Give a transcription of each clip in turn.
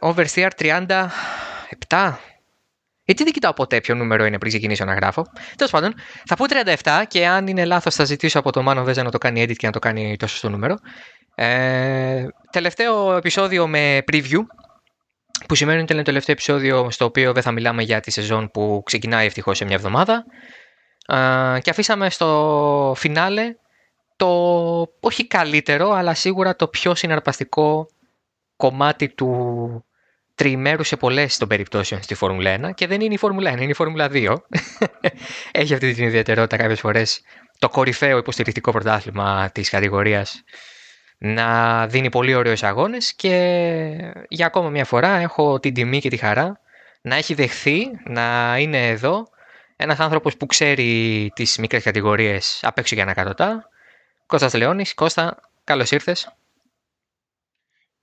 Oversteer 37. Γιατί δεν κοιτάω ποτέ ποιο νούμερο είναι πριν ξεκινήσω να γράφω. Τέλος πάντων, θα πω 37 και αν είναι λάθος θα ζητήσω από τον Μάνο Βέζα να το κάνει edit και να το κάνει το σωστό νούμερο. Ε, τελευταίο επεισόδιο με preview. Που σημαίνει ότι είναι το τελευταίο επεισόδιο στο οποίο δεν θα μιλάμε για τη σεζόν που ξεκινάει ευτυχώς σε μια εβδομάδα. Ε, και αφήσαμε στο φινάλε το όχι καλύτερο, αλλά σίγουρα το πιο συναρπαστικό κομμάτι του τριημέρου σε πολλές των περιπτώσεων στη Φόρμουλα 1 και δεν είναι η Φόρμουλα 1, είναι η Φόρμουλα 2. Έχει αυτή την ιδιαιτερότητα κάποιες φορές το κορυφαίο υποστηρικτικό πρωτάθλημα της κατηγορίας να δίνει πολύ ωραίους αγώνες και για ακόμα μια φορά έχω την τιμή και τη χαρά να έχει δεχθεί να είναι εδώ ένας άνθρωπος που ξέρει τις μικρές κατηγορίες απ' έξω και ανακατοτά Κώστας Λεώνης. Κώστα, καλώς ήρθες.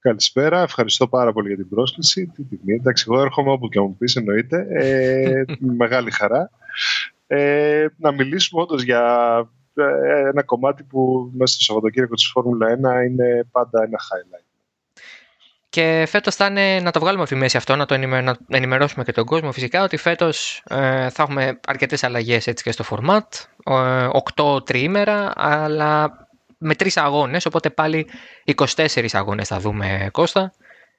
Καλησπέρα, ευχαριστώ πάρα πολύ για την πρόσκληση. Τι τιμή. Εντάξει, εγώ έρχομαι όπου και μου πεις, εννοείται. Ε, μεγάλη χαρά. Ε, να μιλήσουμε όντως για ε, ένα κομμάτι που μέσα στο Σαββατοκύριακο της Φόρμουλα 1 είναι πάντα ένα highlight. Και φέτος θα είναι, να το βγάλουμε από τη μέση αυτό, να το ενημερώσουμε και τον κόσμο φυσικά, ότι φέτος ε, θα έχουμε αρκετές αλλαγές έτσι και στο format, ε, 8 τριήμερα, αλλά με τρεις αγώνες, οπότε πάλι 24 αγώνες θα δούμε Κώστα.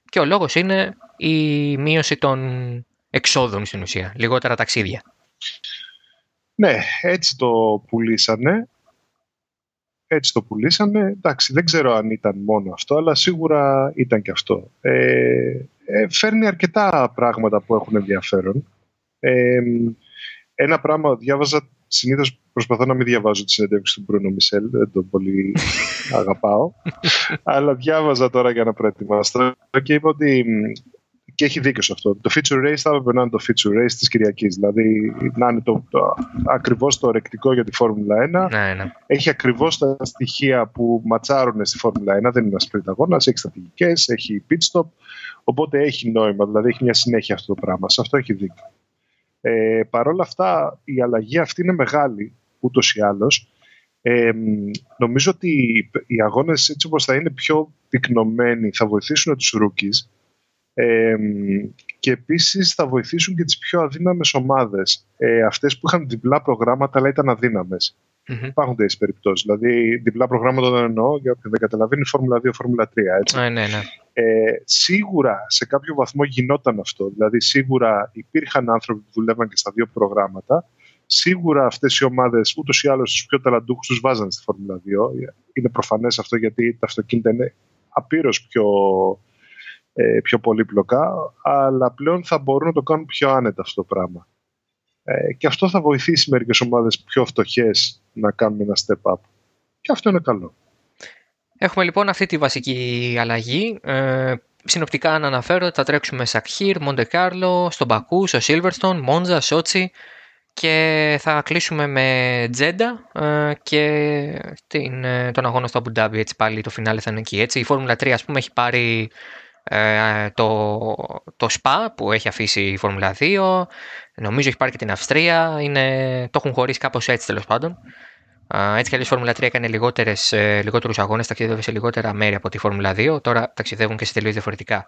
Και ο λόγος είναι η μείωση των εξόδων στην ουσία, λιγότερα ταξίδια. Ναι, έτσι το πουλήσανε. Έτσι το πουλήσανε. Εντάξει, δεν ξέρω αν ήταν μόνο αυτό, αλλά σίγουρα ήταν και αυτό. Ε, ε φέρνει αρκετά πράγματα που έχουν ενδιαφέρον. Ε, ένα πράγμα, διάβαζα, συνήθως προσπαθώ να μην διαβάζω τη συνέντευξη του Μπρούνο Μισελ, δεν τον πολύ αγαπάω, αλλά διάβαζα τώρα για να προετοιμάσω και είπα ότι και έχει δίκιο σε αυτό. Το feature race θα έπρεπε να είναι το feature race της Κυριακής. Δηλαδή να είναι το, το, ακριβώς το ορεκτικό για τη Φόρμουλα 1. Ναι, ναι. Έχει ακριβώς τα στοιχεία που ματσάρουν στη Φόρμουλα 1. Δεν είναι ένας sprint αγώνα. Έχει στρατηγικές, έχει pit stop. Οπότε έχει νόημα. Δηλαδή έχει μια συνέχεια αυτό το πράγμα. Σε αυτό έχει δίκιο. Ε, Παρ' όλα αυτά, η αλλαγή αυτή είναι μεγάλη ούτως ή άλλως. Ε, νομίζω ότι οι αγώνες έτσι όπως θα είναι πιο πυκνωμένοι θα βοηθήσουν τους rookies ε, και επίσης θα βοηθήσουν και τις πιο αδύναμες ομάδες. Ε, αυτές που είχαν διπλά προγράμματα αλλά ήταν αδύναμες. Mm-hmm. Υπάρχουν τέτοιες περιπτώσεις. Δηλαδή, διπλά προγράμματα δεν εννοώ, για όποιον δεν καταλαβαίνει, Φόρμουλα 2, Φόρμουλα 3. Έτσι. ναι, ναι. Ε, σίγουρα σε κάποιο βαθμό γινόταν αυτό. Δηλαδή, σίγουρα υπήρχαν άνθρωποι που δουλεύαν και στα δύο προγράμματα. Σίγουρα αυτές οι ομάδες ούτως ή άλλως τους πιο ταλαντούχους τους βάζαν στη Φόρμουλα 2. Είναι προφανές αυτό γιατί τα αυτοκίνητα είναι απείρως πιο ε, πιο πολύπλοκα, αλλά πλέον θα μπορούν να το κάνουν πιο άνετα αυτό το πράγμα. Ε, και αυτό θα βοηθήσει μερικές ομάδες πιο φτωχές να κάνουν ένα step up. Και αυτό είναι καλό. Έχουμε λοιπόν αυτή τη βασική αλλαγή. Ε, συνοπτικά να αναφέρω ότι θα τρέξουμε Σακχύρ, Μοντεκάρλο, στον Μπακού, στο Σίλβερστον, Μόντζα, Σότσι και θα κλείσουμε με Τζέντα ε, και την, ε, τον αγώνα στο Αμπουντάμπι. Έτσι πάλι το φινάλε θα είναι εκεί. Έτσι. Η Φόρμουλα 3 ας πούμε έχει πάρει ε, το, το ΣΠΑ που έχει αφήσει η Φόρμουλα 2, νομίζω έχει πάρει και την Αυστρία, είναι, το έχουν χωρίσει κάπως έτσι τέλος πάντων. Έτσι κι αλλιώς η Φόρμουλα 3 έκανε λιγότερες, ε, λιγότερους αγώνες, ταξιδεύει σε λιγότερα μέρη από τη Φόρμουλα 2, τώρα ταξιδεύουν και σε τελείως διαφορετικά.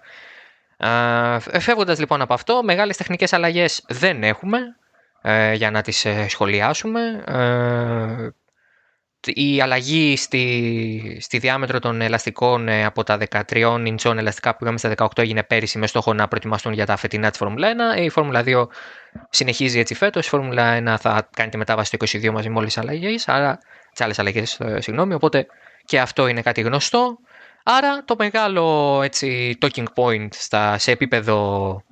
Φεύγοντας λοιπόν από αυτό, μεγάλες τεχνικές αλλαγές δεν έχουμε ε, για να τις σχολιάσουμε η αλλαγή στη, στη διάμετρο των ελαστικών ε, από τα 13 ιντσών ελαστικά που είχαμε στα 18 έγινε πέρυσι με στόχο να προετοιμαστούν για τα φετινά της Φόρμουλα 1. Η Φόρμουλα 2 συνεχίζει έτσι φέτος. Η Φόρμουλα 1 θα κάνει τη μετάβαση στο 22 μαζί με όλες τις αλλαγές. Άρα, τις άλλες αλλαγές, ε, συγγνώμη. Οπότε και αυτό είναι κάτι γνωστό. Άρα το μεγάλο έτσι, talking point στα, σε επίπεδο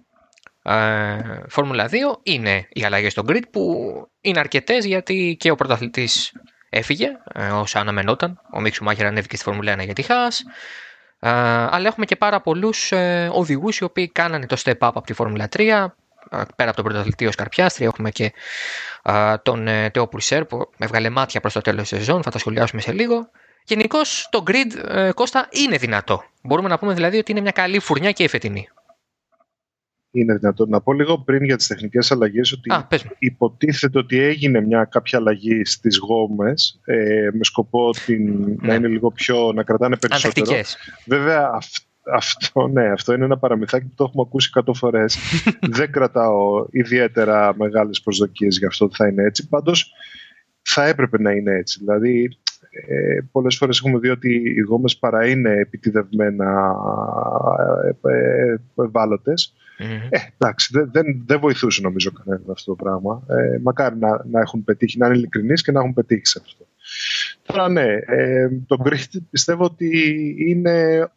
ε, Φόρμουλα 2 είναι οι αλλαγές στο grid που είναι αρκετές γιατί και ο πρωταθλητής έφυγε ε, όσο αναμενόταν. Ο Μίξου Μάχερ ανέβηκε στη Φόρμουλα 1 για τη Χάς. Ε, αλλά έχουμε και πάρα πολλούς ε, οδηγούς οι οποίοι κάνανε το step up από τη Φόρμουλα 3. Πέρα από τον πρωταθλητή ο Σκαρπιάστρη, έχουμε και τον Τεό Πουρσέρ που έβγαλε μάτια προς το τέλος της σεζόν. Θα τα σχολιάσουμε σε λίγο. Γενικώς το grid, Κώστα, είναι δυνατό. Μπορούμε να πούμε δηλαδή ότι είναι μια καλή φουρνιά και η φετινή είναι δυνατόν. Να πω λίγο πριν για τις τεχνικές αλλαγές ότι Α, υποτίθεται ότι έγινε μια κάποια αλλαγή στις γόμες ε, με σκοπό την, να είναι λίγο πιο, να κρατάνε περισσότερο. Βέβαια αυτό, ναι, αυτό είναι ένα παραμυθάκι που το έχουμε ακούσει 100 φορές. Δεν κρατάω ιδιαίτερα μεγάλες προσδοκίες για αυτό ότι θα είναι έτσι. Πάντως θα έπρεπε να είναι έτσι. Δηλαδή ε, πολλές φορές έχουμε δει ότι οι γόμες παρά είναι επιτιδευμένα ε, ε, ευάλωτες. Mm-hmm. Ε, εντάξει, δεν, δεν, δεν βοηθούσε νομίζω κανένα αυτό το πράγμα. Ε, μακάρι να, να έχουν πετύχει, να είναι ειλικρινείς και να έχουν πετύχει σε αυτό. Τώρα ναι, ε, το Γκριχτ πιστεύω ότι είναι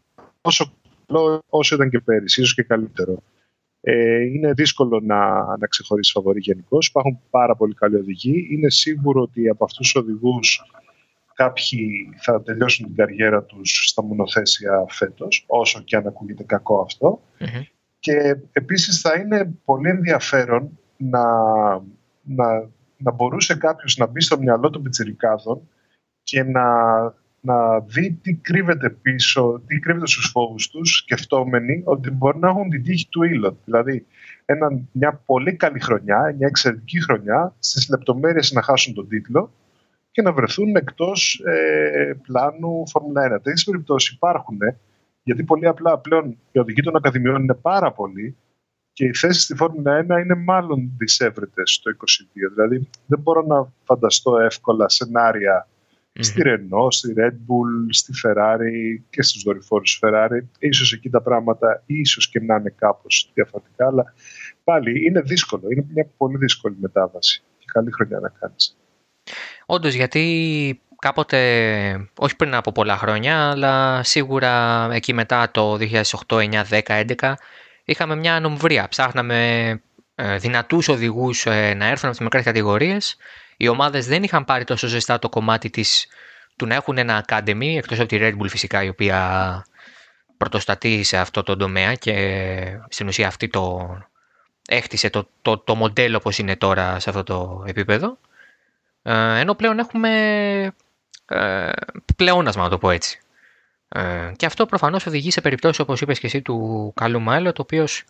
όσο καλό όσο ήταν και πέρυσι, ίσως και καλύτερο. Ε, είναι δύσκολο να, να ξεχωρίσεις φαβορή γενικώς. Υπάρχουν πάρα πολύ καλοί οδηγοί. Είναι σίγουρο ότι από αυτούς τους οδηγούς κάποιοι θα τελειώσουν την καριέρα τους στα μονοθέσια φέτος, όσο και αν ακούγεται κακό Και επίσης θα είναι πολύ ενδιαφέρον να, να, να μπορούσε κάποιος να μπει στο μυαλό των πιτσιρικάδων και να, να δει τι κρύβεται πίσω, τι κρύβεται στους φόβους τους, σκεφτόμενοι ότι μπορεί να έχουν την τύχη του ήλον. Δηλαδή, ένα, μια πολύ καλή χρονιά, μια εξαιρετική χρονιά, στις λεπτομέρειες να χάσουν τον τίτλο και να βρεθούν εκτός ε, πλάνου Φόρμουλα 1. Τέτοιες περιπτώσεις υπάρχουν, ε, γιατί πολύ απλά πλέον οι οδηγοί των ακαδημιών είναι πάρα πολλοί και οι θέσεις στη Φόρμουλα 1 είναι μάλλον δυσέβρετες στο 22. Δηλαδή δεν μπορώ να φανταστώ εύκολα σενάρια στη Renault, στη Red Bull, στη Ferrari και στους δορυφόρους Ferrari. Ίσως εκεί τα πράγματα ίσως και να είναι κάπως διαφορετικά, αλλά πάλι είναι δύσκολο. Είναι μια πολύ δύσκολη μετάβαση και καλή χρονιά να κάνεις. Όντως, γιατί κάποτε, όχι πριν από πολλά χρόνια, αλλά σίγουρα εκεί μετά το 2008, 2009, 10, 2011, είχαμε μια νομβρία. Ψάχναμε ε, δυνατούς οδηγούς ε, να έρθουν από τις μικρές κατηγορίες. Οι ομάδες δεν είχαν πάρει τόσο ζεστά το κομμάτι της, του να έχουν ένα academy, εκτός από τη Red Bull φυσικά, η οποία πρωτοστατεί σε αυτό το τομέα και στην ουσία αυτή το έχτισε το, το, το μοντέλο όπως είναι τώρα σε αυτό το επίπεδο. Ε, ενώ πλέον έχουμε ε, πλεόνασμα, να το πω έτσι. Ε, και αυτό προφανώς οδηγεί σε περιπτώσεις όπως είπες και εσύ του Κάλουμ Άιλοτ, το οποίος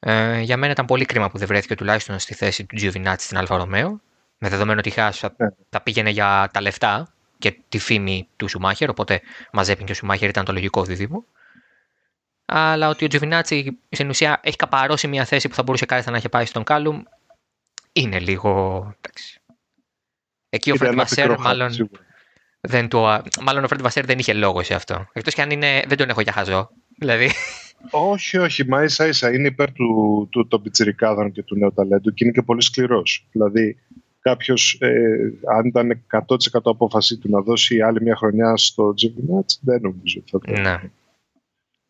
ε, για μένα ήταν πολύ κρίμα που δεν βρέθηκε τουλάχιστον στη θέση του Τζιοβινάτσι στην Άλφα Ρομέο, με δεδομένο ότι η Haas θα, ναι. θα πήγαινε για τα λεφτά και τη φήμη του Σουμάχερ, οπότε Μαζέπιν και ο Σουμάχερ ήταν το λογικό δίδυμο. Αλλά ότι ο Τζιοβινάτσι στην ουσία έχει καπαρώσει μια θέση που θα μπορούσε κάλλιστα να έχει πάει στον Κάλουμ, είναι λίγο. Εντάξει, Εκεί ο Φρέντ Βασέρ μάλλον, δεν του, μάλλον ο Φρέντ Βασέρ δεν είχε λόγο σε αυτό. Εκτός και αν είναι, δεν τον έχω για χαζό. Δηλαδή. Όχι, όχι, μα ίσα ίσα είναι υπέρ του, του, των πιτσιρικάδων και του νέου ταλέντου και είναι και πολύ σκληρός. Δηλαδή, κάποιος, ε, αν ήταν 100% απόφαση του να δώσει άλλη μια χρονιά στο Τζιβινάτ, δεν νομίζω ότι θα το ναι.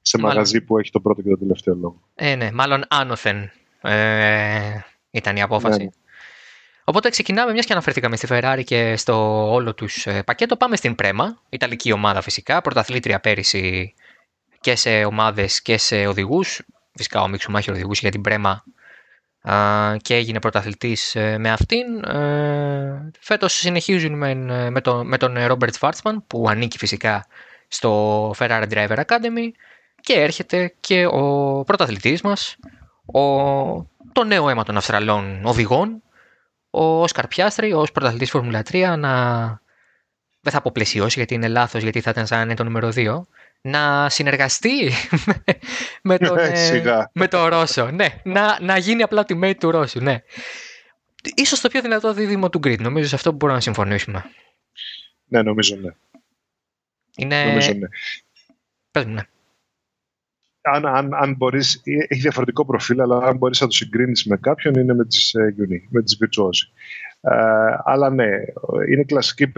Σε μάλλον... μαγαζί που έχει το πρώτο και το τελευταίο λόγο. Ε, ναι, μάλλον άνωθεν ε, ήταν η απόφαση. Ναι, ναι. Οπότε ξεκινάμε, μιας και αναφερθήκαμε στη Ferrari και στο όλο τους ε, πακέτο, πάμε στην Πρέμα, Ιταλική ομάδα φυσικά, πρωταθλήτρια πέρυσι και σε ομάδες και σε οδηγούς. Φυσικά ο Μίξου Μάχη οδηγούσε για την Πρέμα και έγινε πρωταθλητής ε, με αυτήν. Ε, Φέτος συνεχίζουν με, με, τον, με τον Ρόμπερτ Σβάρτσμαν που ανήκει φυσικά στο Ferrari Driver Academy και έρχεται και ο πρωταθλητής μας, ο, το νέο αίμα των Αυστραλών οδηγών, ο Όσκαρ Πιάστρη ως πρωταθλητής Φόρμουλα 3 να. Δεν θα πω πλαισιώσει γιατί είναι λάθος, γιατί θα ήταν σαν να είναι το νούμερο 2. Να συνεργαστεί με, τον, ε, με τον Ρώσο. Ναι, να, να γίνει απλά τη mate του Ρώσου. Ναι. Ίσως το πιο δυνατό δίδυμο του Grid. Νομίζω σε αυτό που μπορούμε να συμφωνήσουμε. Ναι, νομίζω ναι. Είναι... Νομίζω ναι. Πες μου, ναι αν, αν, αν μπορείς, ε, έχει διαφορετικό προφίλ, αλλά αν μπορείς να το συγκρίνεις με κάποιον είναι με τις ε, με τις Virtuosi. Ε, αλλά ναι, είναι κλασική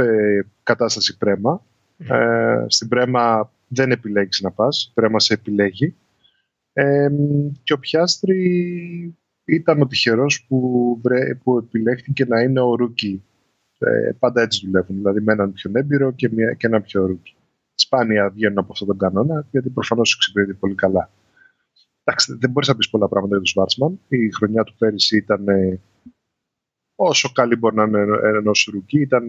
κατάσταση πρέμα. Ε, στην πρέμα δεν επιλέγεις να πας, πρέμα σε επιλέγει. Ε, και ο Πιάστρη ήταν ο τυχερός που, που επιλέχθηκε να είναι ο rookie. Ε, πάντα έτσι δουλεύουν, δηλαδή με έναν πιο έμπειρο και, μια, και ένα πιο rookie σπάνια βγαίνουν από αυτόν τον κανόνα, γιατί προφανώς εξυπηρετεί πολύ καλά. Εντάξει, δεν μπορείς να πεις πολλά πράγματα για τον Σβάρτσμαν. Η χρονιά του πέρυσι ήταν ε, όσο καλή μπορεί να είναι ενός rookie. Ήταν,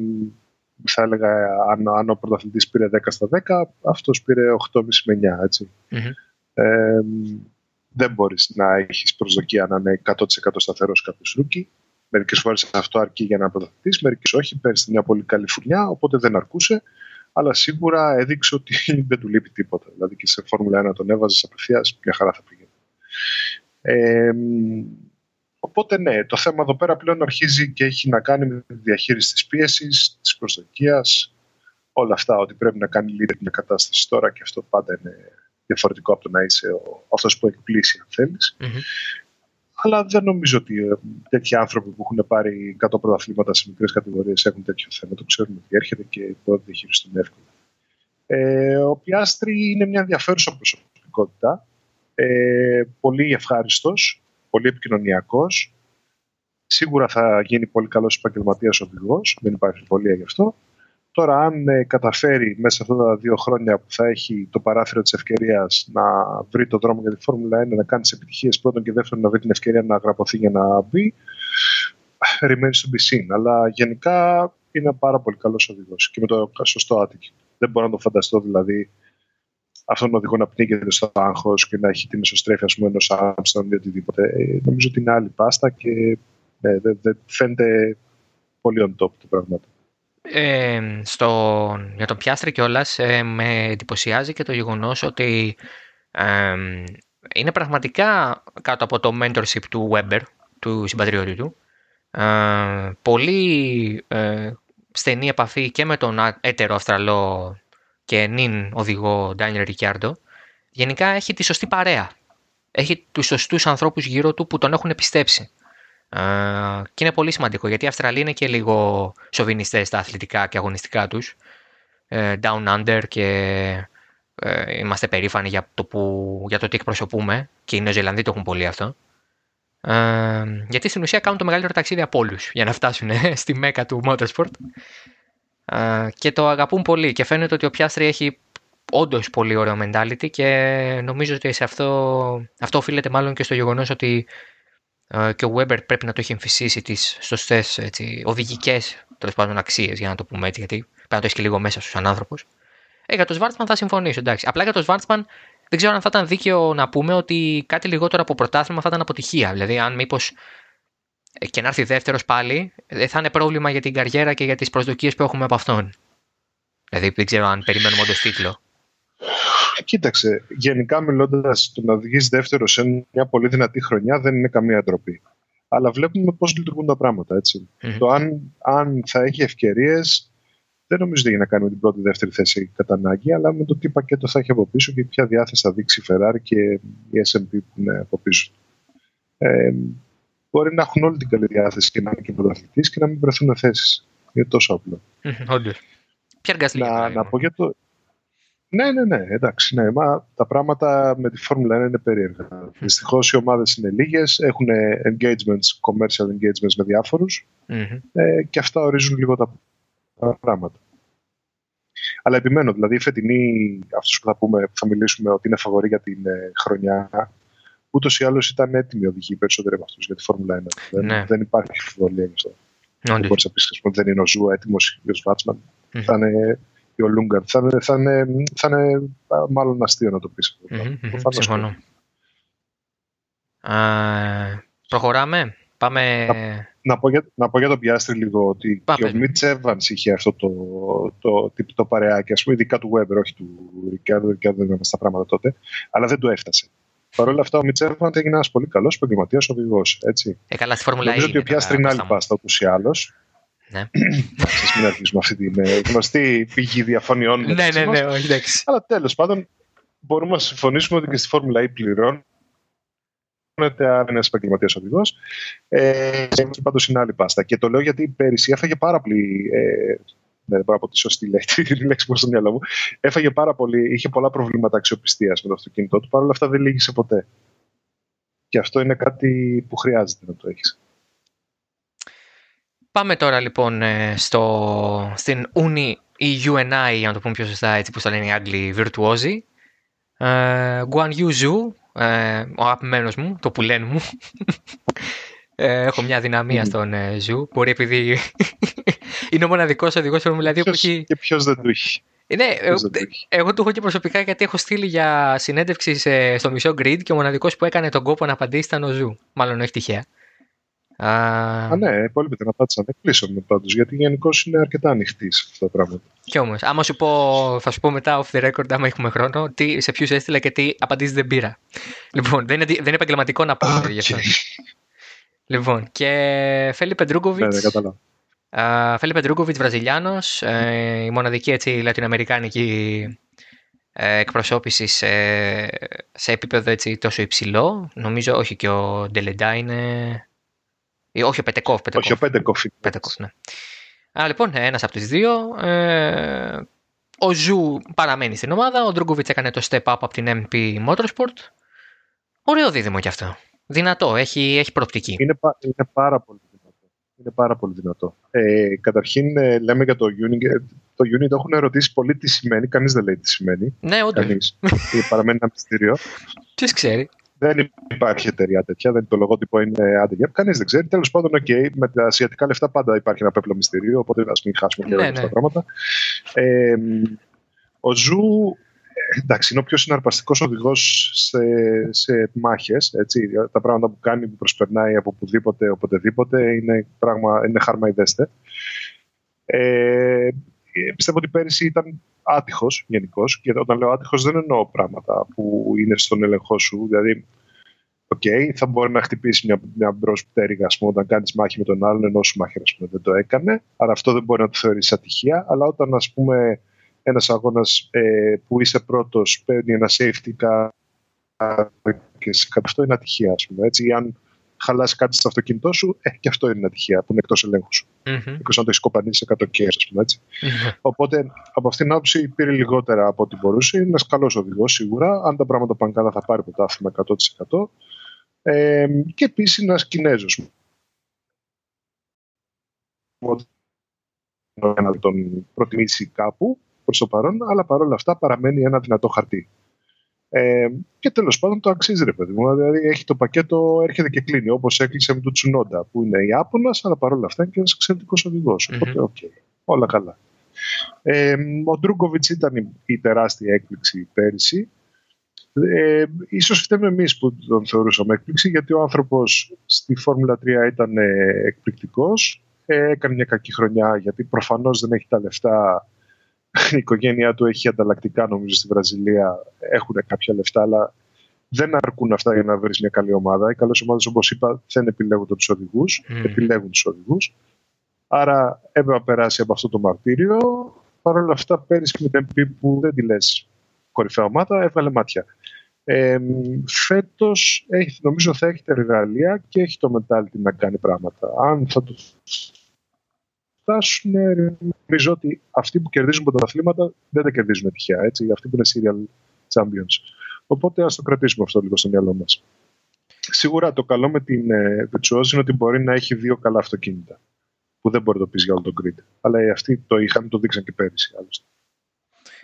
θα έλεγα, αν, αν ο πρωταθλητής πήρε 10 στα 10, αυτός πήρε 8,5 με 9. ετσι Ε, δεν μπορείς να έχεις προσδοκία να είναι 100% σταθερός κάποιος rookie. Μερικές φορές αυτό αρκεί για να πρωταθλητής, μερικές όχι. Πέρυσι μια πολύ καλή φουρνιά, οπότε δεν αρκούσε. αλλά σίγουρα έδειξε ότι δεν του λείπει τίποτα. Δηλαδή και σε Φόρμουλα 1 τον έβαζες απευθείας, μια χαρά θα πήγαινε. Ε, οπότε ναι, το θέμα εδώ πέρα πλέον αρχίζει και έχει να κάνει με τη διαχείριση της πίεσης, της προσδοκίας, όλα αυτά, ότι πρέπει να κάνει leader μια κατάσταση τώρα και αυτό πάντα είναι διαφορετικό από το να είσαι ο, αυτός που εκπλήσει αν θελεις Αλλά δεν νομίζω ότι ε, τέτοιοι άνθρωποι που έχουν πάρει 100 πρωταθλήματα σε μικρές κατηγορίες έχουν τέτοιο θέμα. Το ξέρουν ότι έρχεται και μπορεί να διαχειριστούν εύκολα. Ε, ο Πιάστρη είναι μια ενδιαφέρουσα προσωπικότητα. Ε, πολύ ευχάριστος, πολύ επικοινωνιακός. Σίγουρα θα γίνει πολύ καλός επαγγελματίας οδηγός, δεν υπάρχει αμφιβολία γι' αυτό. Τώρα, αν ε, καταφέρει μέσα σε αυτά τα δύο χρόνια που θα έχει το παράθυρο της ευκαιρίας να βρει το δρόμο για τη Φόρμουλα 1, να κάνει τις επιτυχίες πρώτον και δεύτερον να βρει την ευκαιρία να γραπωθεί για να μπει, remains to be seen. Αλλά γενικά είναι ένα πάρα πολύ καλός οδηγός και με το σωστό άτομο. Δεν μπορώ να το φανταστώ δηλαδή αυτόν τον οδηγό να πνίγεται στο άγχος και να έχει την εσωστρέφεια ενός Άμστον ή οτιδήποτε. Ε, νομίζω ότι είναι άλλη πάστα και ναι, δεν δε, φαίνεται πολύ on top το πράγμα. Ε, στο, για τον Πιάστρη κιόλας ε, με εντυπωσιάζει και το γεγονός ότι ε, είναι πραγματικά κάτω από το mentorship του Weber, του συμπατριώτη του. Ε, πολύ ε, στενή επαφή και με τον έτερο Αυστραλό και νυν οδηγό Ντάνιελ Ρικιάρντο. Γενικά έχει τη σωστή παρέα. Έχει τους σωστούς ανθρώπους γύρω του που τον έχουν πιστέψει και είναι πολύ σημαντικό γιατί οι Αυστραλοί είναι και λίγο σοβινιστές στα αθλητικά και αγωνιστικά τους. Ε, down under και ε, είμαστε περήφανοι για το, που, για το τι εκπροσωπούμε και οι Νεοζηλανδοί το έχουν πολύ αυτό. Ε, γιατί στην ουσία κάνουν το μεγαλύτερο ταξίδι από όλους για να φτάσουν στη μέκα του motorsport. Και το αγαπούν πολύ και φαίνεται ότι ο Πιάστρη έχει όντως πολύ ωραίο mentality και νομίζω ότι σε αυτό, αυτό οφείλεται μάλλον και στο γεγονός ότι ε, και ο Weber πρέπει να το έχει εμφυσίσει τις σωστές οδηγικές τέλος πάντων αξίες, για να το πούμε έτσι, γιατί πρέπει να το έχει και λίγο μέσα στου σαν άνθρωπος. Ε, για τον Σβάρτσμαν θα συμφωνήσω, εντάξει. Απλά για τον Σβάρτσμαν δεν ξέρω αν θα ήταν δίκαιο να πούμε ότι κάτι λιγότερο από πρωτάθλημα θα ήταν αποτυχία. Δηλαδή, αν μήπως ε, και να έρθει δεύτερος πάλι, δεν θα είναι πρόβλημα για την καριέρα και για τις προσδοκίες που έχουμε από αυτόν. Δηλαδή, δεν ξέρω αν περιμένουμε όντως τίτλο. Κοίταξε, γενικά μιλώντας, το να βγεις δεύτερος σε μια πολύ δυνατή χρονιά δεν είναι καμία ντροπή. Αλλά βλέπουμε πώς λειτουργούν τα πράγματα. Το αν, αν θα έχει ευκαιρίες, δεν νομίζω ότι έχει να κάνει με την πρώτη δεύτερη θέση κατά ανάγκη, αλλά με το τι πακέτο θα έχει από πίσω και ποια διάθεση θα δείξει η Ferrari και η SMP που είναι από πίσω. Ε, μπορεί να έχουν όλη την καλή διάθεση και να είναι και πρωταθλητής και να μην βρεθούν θέσεις. Είναι τόσο απλό. Όντως. να, να πω για το, ναι, ναι, ναι, εντάξει. Ναι, μα τα πράγματα με τη Φόρμουλα 1 είναι περίεργα. Δυστυχώς οι ομάδες είναι λίγες, έχουν engagements, commercial engagements με διαφορου ε, και αυτά ορίζουν λίγο τα πράγματα. Αλλά επιμένω, δηλαδή η φετινή, αυτός που θα, πούμε, θα μιλήσουμε ότι είναι φαβορή για την ε, χρονιά, ούτως ή άλλως ήταν έτοιμοι οδηγοί περισσότεροι από αυτούς για τη Φόρμουλα 1. Δεν, ναι. δεν υπάρχει αμφιβολία γι' αυτό. Δεν μπορείς να πεις ότι δεν είναι ο Ζου έτοιμος ή ο Σβάρτσμαν. Θα είναι ο Λούνγκααρντ. Θα, θα, είναι, θα είναι μάλλον αστείο να το πεις. Mm-hmm, συμφωνώ. προχωράμε. Πάμε... Να, να, πω για, να πω για τον Πιάστρι λίγο ότι και ο Mitch Evans είχε αυτό το, το, το, το παρεάκι, ας πούμε, ειδικά του Weber, όχι του Ρικιάρντο, και δεν ήταν στα πράγματα τότε, αλλά δεν του έφτασε. Παρ' όλα αυτά, ο Mitch Evans έγινε ένας πολύ καλός επαγγελματίας οδηγός. Ε, καλά, στη Φόρμουλα Νομίζω ότι ο Πιάστρη είναι άλλη πάστα ούτως ή άλλως. Ναι. Σας μην αρχίσουμε αυτή την ε, γνωστή πηγή διαφωνιών. ναι, ναι, ναι, όχι, εντάξει. Αλλά τέλος πάντων, μπορούμε να συμφωνήσουμε ότι και στη Φόρμουλα E πληρώνεται αν είναι επαγγελματίας οδηγός. Ε, Πάντως είναι άλλη πάστα. Και το λέω γιατί πέρυσι έφαγε πάρα πολύ. Ε, ναι, δεν μπορώ από τη σωστή λέξη που στο μυαλό μου. Έφαγε πάρα πολύ, είχε πολλά προβλήματα αξιοπιστίας με το αυτοκίνητό του. Παρ' όλα αυτά δεν λύγησε ποτέ. Και αυτό είναι κάτι που χρειάζεται να το έχεις. Πάμε τώρα λοιπόν ε, στο, στην Uni ή UNI, για να το πούμε πιο σωστά έτσι που το λένε οι Άγγλοι βιρτουόζοι. Ε, Guan Yu Zhu, ε, ο αγαπημένος μου, το που λένε μου. Ε, έχω μια δυναμία στον ε, Ζου. Μπορεί επειδή είναι ο μοναδικός οδηγός δηλαδή που έχει. Και ποιος δεν το έχει. Ναι, εγώ, εγώ του έχω και προσωπικά γιατί έχω στείλει για συνέντευξη στο μισό grid και ο μοναδικός που έκανε τον κόπο να απαντήσει ήταν ο Ζου. Μάλλον όχι τυχαία. Α, ναι, πολύ πιθανά να κλείσαμε πάντως. Γιατί γενικώς είναι αρκετά ανοιχτή σε αυτά τα πράγματα. Κι όμως, άμα σου πω, θα σου πω μετά off the record, άμα έχουμε χρόνο, τι, σε ποιους έστειλα και τι απαντήσεις δεν πήρα. Λοιπόν, δεν είναι, δεν είναι επαγγελματικό να πω okay. γι' αυτό. Λοιπόν, και Φέλιπε Ντρούγκοβιτς. Ναι, κατάλαβα. Φέλιπε Ντρούγκοβιτς, Βραζιλιάνος, ε, η μοναδική έτσι, λατινοαμερικάνικη ε, εκπροσώπηση σε, σε επίπεδο έτσι, τόσο υψηλό. Νομίζω όχι και ο Ντε λεντά είναι ή, όχι ο Πέτεκοφ. Όχι ο Πέτεκοφ. Πέτεκοφ ναι. Α, λοιπόν, ένας από τους δύο. Ε, ο Ζου παραμένει στην ομάδα. Ο Ντρούγκοβιτς έκανε το step up από την MP Motorsport. Ωραίο δίδυμο κι αυτό. Δυνατό, έχει, έχει προοπτική. Είναι, είναι πάρα πολύ δυνατό. Είναι πάρα πολύ δυνατό. Ε, καταρχήν, ε, λέμε για το UNI. Ε, το UNI έχουν ρωτήσει πολύ τι σημαίνει. Κανείς δεν λέει τι σημαίνει. Ναι, όντως. παραμένει ένα μυστήριο. Ποιος ξέρει. Δεν υπάρχει εταιρεία τέτοια, δεν το λογότυπο είναι άντεγια. Κανείς δεν ξέρει. Τέλος πάντων, okay, με τα ασιατικά λεφτά πάντα υπάρχει ένα πέπλο μυστηρίου, οπότε ας μην ψάχνουμε και ναι, ναι. τα πράγματα. Ε, ο Ζου, εντάξει, είναι ο πιο συναρπαστικός οδηγός σε, σε μάχες. Τα πράγματα που κάνει, που προσπερνάει από οπουδήποτε, οποτεδήποτε, είναι, πράγμα, είναι χάρμα ιδέσθαι. Ε, πιστεύω ότι πέρυσι ήταν άτυχος γενικώς. Και όταν λέω άτυχος, δεν εννοώ πράγματα που είναι στον έλεγχό σου. Δηλαδή, οκ, okay, θα μπορεί να χτυπήσει μια, μια μπρος πτέρυγα όταν κάνεις μάχη με τον άλλον, ενώ σου μάχη δεν το έκανε. Άρα αυτό δεν μπορεί να το θεωρήσει ατυχία. Αλλά όταν, ας πούμε, ένας αγώνας ε, που είσαι πρώτος παίρνει ένα safety car και σε αυτό είναι ατυχία, ας πούμε. Έτσι, αν χαλάσει κάτι στο αυτοκίνητό σου, ε, και αυτό είναι μια ατυχία που είναι εκτός ελέγχου σου. Mm-hmm. Εκτός αν το έχεις κοπανίσει 100 κέρ, ας πούμε έτσι. Mm-hmm. Οπότε από αυτήν την άποψη πήρε λιγότερα από ό,τι μπορούσε. Είναι ένας καλός οδηγός σίγουρα. Αν τα πράγματα πάνε καλά, θα πάρει πρωτάθλημα 100%. Ε, και επίσης ένας Κινέζος. Να τον προτιμήσει κάπου προς το παρόν, αλλά παρόλα αυτά παραμένει ένα δυνατό χαρτί. Ε, και τέλος πάντων το αξίζει, ρε παιδί μου. Δηλαδή έχει το πακέτο, έρχεται και κλείνει. Όπως έκλεισε με τον Τσουνόντα, που είναι Ιάπωνα, αλλά παρόλα αυτά είναι και ένας εξαιρετικός οδηγός. Mm-hmm. Οπότε, okay, όλα καλά. Ε, ο Ντρούγκοβιτς ήταν η, τεράστια έκπληξη πέρυσι. Ε, ίσως φταίμε εμείς που τον θεωρούσαμε έκπληξη γιατί ο άνθρωπος στη Φόρμουλα 3 ήταν ε, εκπληκτικός ε, έκανε μια κακή χρονιά γιατί προφανώς δεν έχει τα λεφτά η οικογένειά του έχει ανταλλακτικά νομίζω στη Βραζιλία, έχουν κάποια λεφτά, αλλά δεν αρκούν αυτά για να βρεις μια καλή ομάδα. Οι καλές ομάδες, όπως είπα, δεν επιλέγουν τους οδηγούς, mm. επιλέγουν τους οδηγούς. Άρα έπρεπε να περάσει από αυτό το μαρτύριο. Παρ' όλα αυτά, πέρυσι με την MP που δεν τη λες κορυφαία ομάδα, έβγαλε μάτια. Ε, Φέτος νομίζω θα έχει τα εργαλεία και έχει το μετάλλητη να κάνει πράγματα. Αν θα το φτάσουν, νομίζω ότι αυτοί που κερδίζουν πρωταθλήματα δεν τα κερδίζουν τυχαία. Έτσι, αυτοί που είναι serial champions. Οπότε ας το κρατήσουμε αυτό λίγο στο μυαλό μας. Σίγουρα το καλό με την ε, είναι ότι μπορεί να έχει δύο καλά αυτοκίνητα. Που δεν μπορεί να το πεις για όλο τον grid. Αλλά αυτοί το είχαν, το δείξαν και πέρυσι άλλωστε.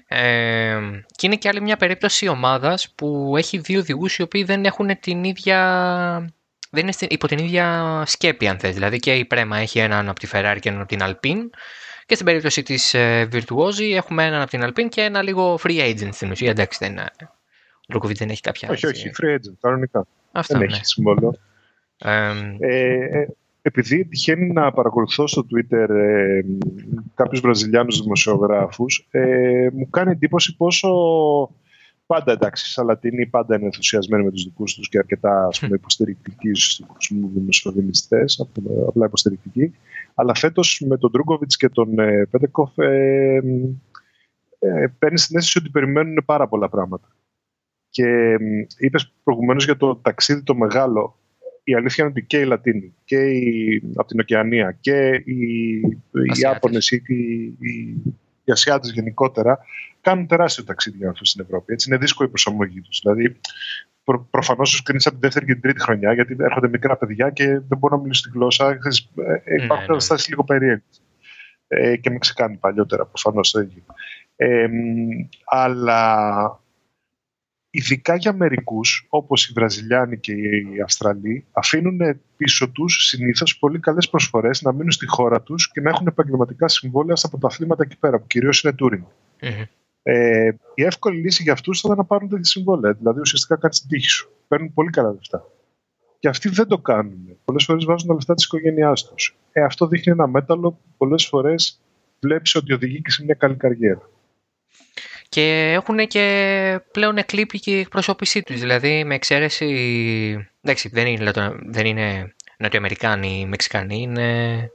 Ε, και είναι και άλλη μια περίπτωση ομάδας που έχει δύο οδηγούς οι οποίοι δεν έχουν την ίδια δεν είναι υπό την ίδια σκέπη, αν θες. Δηλαδή και η Πρέμα έχει έναν από τη Ferrari και έναν από την Alpine. Και στην περίπτωση της ε, Virtuosi έχουμε έναν από την Alpine και ένα λίγο free agent στην ουσία. Εντάξει, δεν είναι. Ο Λουκοβιτ δεν έχει κάποια. Όχι, όχι, free agent, κανονικά. Αυτό, δεν ναι. έχει συμβόλαιο. Ε, ε, επειδή τυχαίνει να παρακολουθώ στο Twitter ε, κάποιους Βραζιλιάνους δημοσιογράφους, ε, μου κάνει εντύπωση πόσο πάντα εντάξει, οι Σαλατίνοι πάντα είναι ενθουσιασμένοι με τους δικούς τους και αρκετά ας πούμε, υποστηρικτικοί στους δημοσιογραφιστέ, απλά υποστηρικτικοί. Αλλά φέτος με τον Ντρούγκοβιτ και τον ε, Πέτεκοφ ε, ε, παίρνει την αίσθηση ότι περιμένουν πάρα πολλά πράγματα. Και ε, είπες προηγουμένως για το ταξίδι το μεγάλο. Η αλήθεια είναι ότι και οι Λατίνοι και οι, από την Οκεανία και οι, οι Ιάπωνες ή οι, οι, οι Ασιάτες γενικότερα κάνουν τεράστιο ταξίδι για να στην Ευρώπη. Έτσι είναι δύσκολη η προσαρμογή τους. Δηλαδή, προ, προφανώς τους κρίνεις από την δεύτερη και την τρίτη χρονιά, γιατί έρχονται μικρά παιδιά και δεν μπορούν να μιλήσουν τη γλώσσα. Ε, ε, υπάρχουν ναι, καταστάσει λίγο περίεργες. Ε, και με ξεκάνει παλιότερα, προφανώς το ίδιο. Ε, αλλά ειδικά για μερικούς, όπως οι Βραζιλιάνοι και οι Αυστραλοί, αφήνουν πίσω τους συνήθως πολύ καλές προσφορές να μείνουν στη χώρα τους και να έχουν επαγγελματικά συμβόλαια στα πρωταθλήματα εκεί πέρα, που κυρίως είναι touring. Mm-hmm. Ε, η εύκολη λύση για αυτούς θα ήταν να πάρουν τέτοια συμβόλαια. Δηλαδή ουσιαστικά κάτι στην τύχη σου. Παίρνουν πολύ καλά λεφτά. Και αυτοί δεν το κάνουν. Πολλές φορές βάζουν τα λεφτά της οικογένειάς τους. Ε, αυτό δείχνει ένα μέταλλο που πολλές φορές βλέπεις ότι οδηγεί και σε μια καλή καριέρα. Και έχουν και πλέον εκλείπει και η εκπροσώπησή τους. Δηλαδή, με εξαίρεση. Εντάξει, δεν είναι, δεν είναι Νοτιοαμερικάνοι ή Μεξικανοί, είναι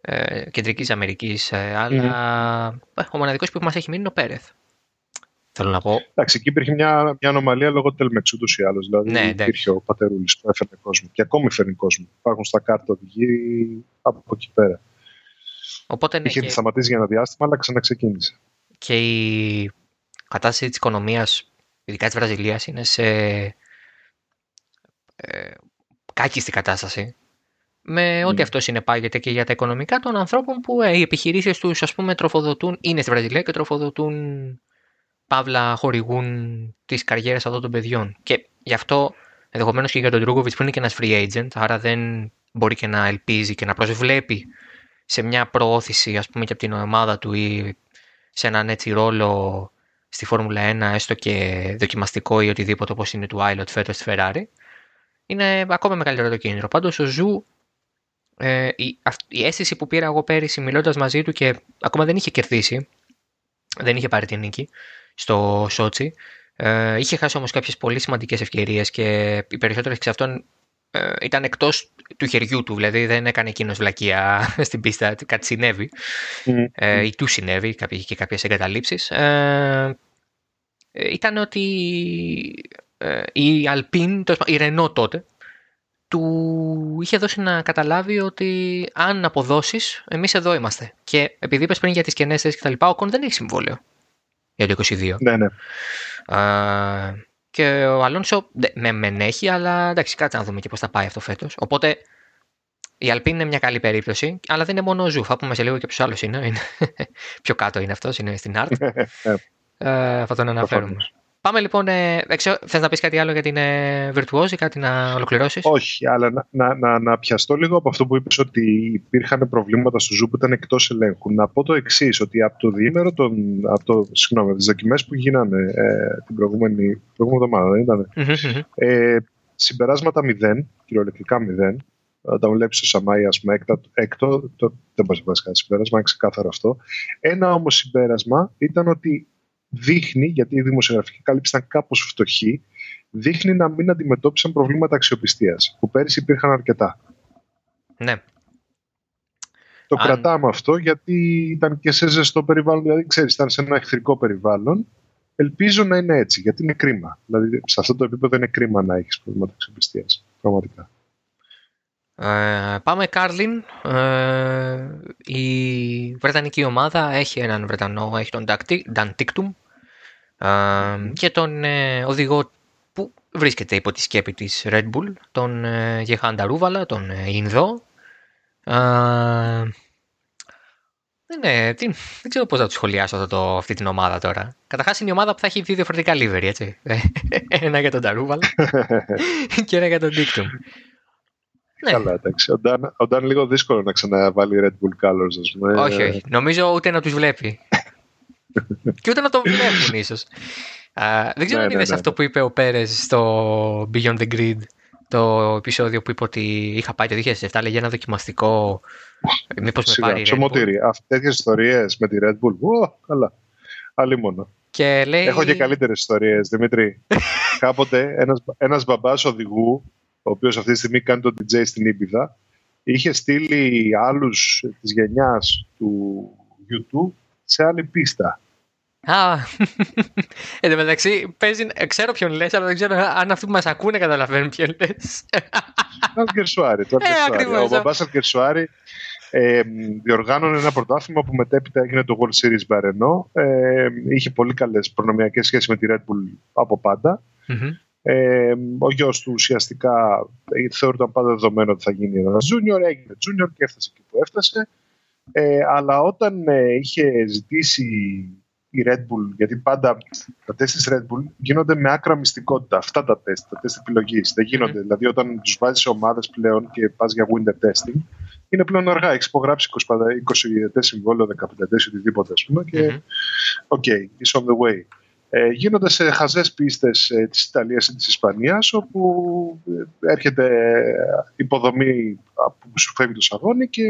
ε, Κεντρικής Αμερικής. Ε, αλλά mm. ο μοναδικός που μας έχει μείνει είναι ο Πέρεθ. Θέλω να πω. Εντάξει, εκεί υπήρχε μια, μια ανομαλία λόγω του Τελμεξού ούτως ή άλλως. Δηλαδή ναι, υπήρχε ο Πατερούλης που έφερε κόσμο. Και ακόμη φέρνει κόσμο. Υπάρχουν στα κάρτα οδηγοί από εκεί πέρα. Οπότε, ναι, Είχε και... σταματήσει για ένα διάστημα, αλλά ξαναξεκίνησε. Και η κατάσταση της οικονομίας, ειδικά της Βραζιλίας, είναι σε ε, κάκιστη κατάσταση. Με ό,τι mm. αυτό συνεπάγεται και για τα οικονομικά των ανθρώπων που ε, οι επιχειρήσεις τους, ας πούμε, τροφοδοτούν, είναι στη Βραζιλία και τροφοδοτούν παύλα χορηγούν τις καριέρες αυτών των παιδιών. Και γι' αυτό ενδεχομένως και για τον Ντρούγκοβιτ που είναι και ένας free agent, άρα δεν μπορεί και να ελπίζει και να προσβλέπει σε μια προώθηση ας πούμε και από την ομάδα του ή σε έναν έτσι ρόλο στη Φόρμουλα 1 έστω και δοκιμαστικό ή οτιδήποτε όπως είναι του Άιλοτ φέτος στη Ferrari είναι ακόμα μεγαλύτερο το κίνητρο. Πάντως ο Ζου ε, η, η αίσθηση που πήρα εγώ πέρυσι μιλώντας μαζί του και ακόμα δεν είχε κερδίσει δεν είχε πάρει την νίκη στο Σότσι. Ε, είχε χάσει όμως κάποιες πολύ σημαντικές ευκαιρίες και οι περισσότερες εξ αυτών ε, ήταν εκτός του χεριού του. Δηλαδή δεν έκανε εκείνος βλακεία στην πίστα, κάτι συνέβη. Mm. Ε, ή του συνέβη, και κάποιες εγκαταλείψεις. Ε, ε, ήταν ότι ε, η Αλπίν, η Ρενό τότε, του είχε δώσει να καταλάβει ότι αν αποδώσεις, εμείς εδώ είμαστε. Και επειδή είπες πριν για τις κενές θέσεις κτλ., ο Οκόν δεν έχει συμβόλαιο για το 22. Ναι, ναι. Α, και ο Αλόνσο μεν έχει, αλλά εντάξει, κάτσε να δούμε και πώς θα πάει αυτό φέτος. Οπότε η Αλπίν είναι μια καλή περίπτωση, αλλά δεν είναι μόνο ο Ζου. Θα πούμε σε λίγο και ποιος άλλος είναι. είναι πιο κάτω είναι αυτός, είναι στην ART. ε, θα τον αναφέρουμε. Πάμε λοιπόν. Ε, Θες να πεις κάτι άλλο για την ε, Virtuosi, κάτι να ολοκληρώσεις; Όχι, αλλά να, να, να, να, πιαστώ λίγο από αυτό που είπες ότι υπήρχαν προβλήματα στο Ζου που ήταν εκτός ελέγχου. Να πω το εξής, ότι από το διήμερο, των, από το, συγγνώμη, τις δοκιμές που γίνανε ε, την προηγούμενη, προηγούμενη εβδομάδα, δεν ήταν. ε, συμπεράσματα 0, κυριολεκτικά 0. Όταν βλέπεις το Σαμάι, ας πούμε, έκτο, το, δεν μπορείς να βάλει κανένα συμπέρασμα, είναι ξεκάθαρο αυτό. Ένα όμως συμπέρασμα ήταν ότι δείχνει, γιατί η δημοσιογραφική κάλυψη ήταν κάπως φτωχή, δείχνει να μην αντιμετώπισαν προβλήματα αξιοπιστίας, που πέρυσι υπήρχαν αρκετά. Ναι. Το Αν... κρατάμε αυτό γιατί ήταν και σε ζεστό περιβάλλον, δηλαδή ξέρεις, ήταν σε ένα εχθρικό περιβάλλον. Ελπίζω να είναι έτσι, γιατί είναι κρίμα. Δηλαδή, σε αυτό το επίπεδο είναι κρίμα να έχεις προβλήματα αξιοπιστίας. Πραγματικά. Ε, πάμε Κάρλιν. Ε, η Βρετανική ομάδα έχει έναν Βρετανό, έχει τον Dan Tictum, και τον ε, οδηγό που βρίσκεται υπό τη σκέπη της Red Bull, τον ε, Γεχάντα Ρούβαλα, τον ε, Ινδό. Ναι, τι, δεν ξέρω πώς θα τους σχολιάσω αυτό το, αυτή την ομάδα τώρα. Καταρχάς είναι η ομάδα που θα έχει δύο διαφορετικά livery, έτσι. ένα για τον Ταρούβαλα και ένα για τον Dictum. Ναι. Καλά, εντάξει. Ο Νταν λίγο δύσκολο να ξαναβάλει Red Bull Colors, ας πούμε. Όχι, όχι. Νομίζω ούτε να τους βλέπει και ούτε να το βλέπουν ίσως. δεν ξέρω ναι, αν ναι, είδε ναι. αυτό που είπε ο Πέρες στο Beyond the Grid, το επεισόδιο που είπε ότι είχα πάει το 2007, λέγε ένα δοκιμαστικό. Μήπως με πάρει. Ψωμοτήρι. Τέτοιες ιστορίες με τη Red Bull. Ω, καλά. Άλλη μόνο. Και λέει... Έχω και καλύτερες ιστορίες, Δημήτρη. Κάποτε ένας μπαμπάς οδηγού, ο οποίος αυτή τη στιγμή κάνει το DJ στην Ήπειδα, είχε στείλει άλλους της γενιάς του YouTube σε άλλη πίστα. Α, εν τω μεταξύ παίζει, ξέρω ποιον λες, αλλά δεν ξέρω αν αυτοί που μας ακούνε καταλαβαίνουν ποιον λες. Αλκερσουάρη. Ε, ο μπαμπάς Αλκερσουάρη ε, διοργάνωνε ένα πρωτάθλημα που μετέπειτα έγινε το World Series Μπαρενό. Ε, είχε πολύ καλές προνομιακές σχέσεις με τη Red Bull από Ε, ο γιος του ουσιαστικά ε, θεωρούταν πάντα δεδομένο ότι θα γίνει ένας junior, έγινε junior και έφτασε εκεί που έφτασε. Ε, αλλά όταν ε, είχε ζητήσει η Red Bull, γιατί πάντα τα τεστ της Red Bull γίνονται με άκρα μυστικότητα. Αυτά τα τεστ, τα τεστ επιλογής. Δεν γίνονται. Mm. Δηλαδή όταν τους βάζεις σε ομάδες πλέον και πας για winter testing, είναι πλέον αργά. Έχεις υπογράψει 20, 20 συμβόλαιο, 15 ετές, οτιδήποτε, ας πούμε, και ok, mm-hmm. okay, it's on the way. Ε, γίνονται σε χαζές πίστες ε, της Ιταλίας ή της Ισπανίας όπου ε, έρχεται υποδομή που σου φεύγει το σαγόνι και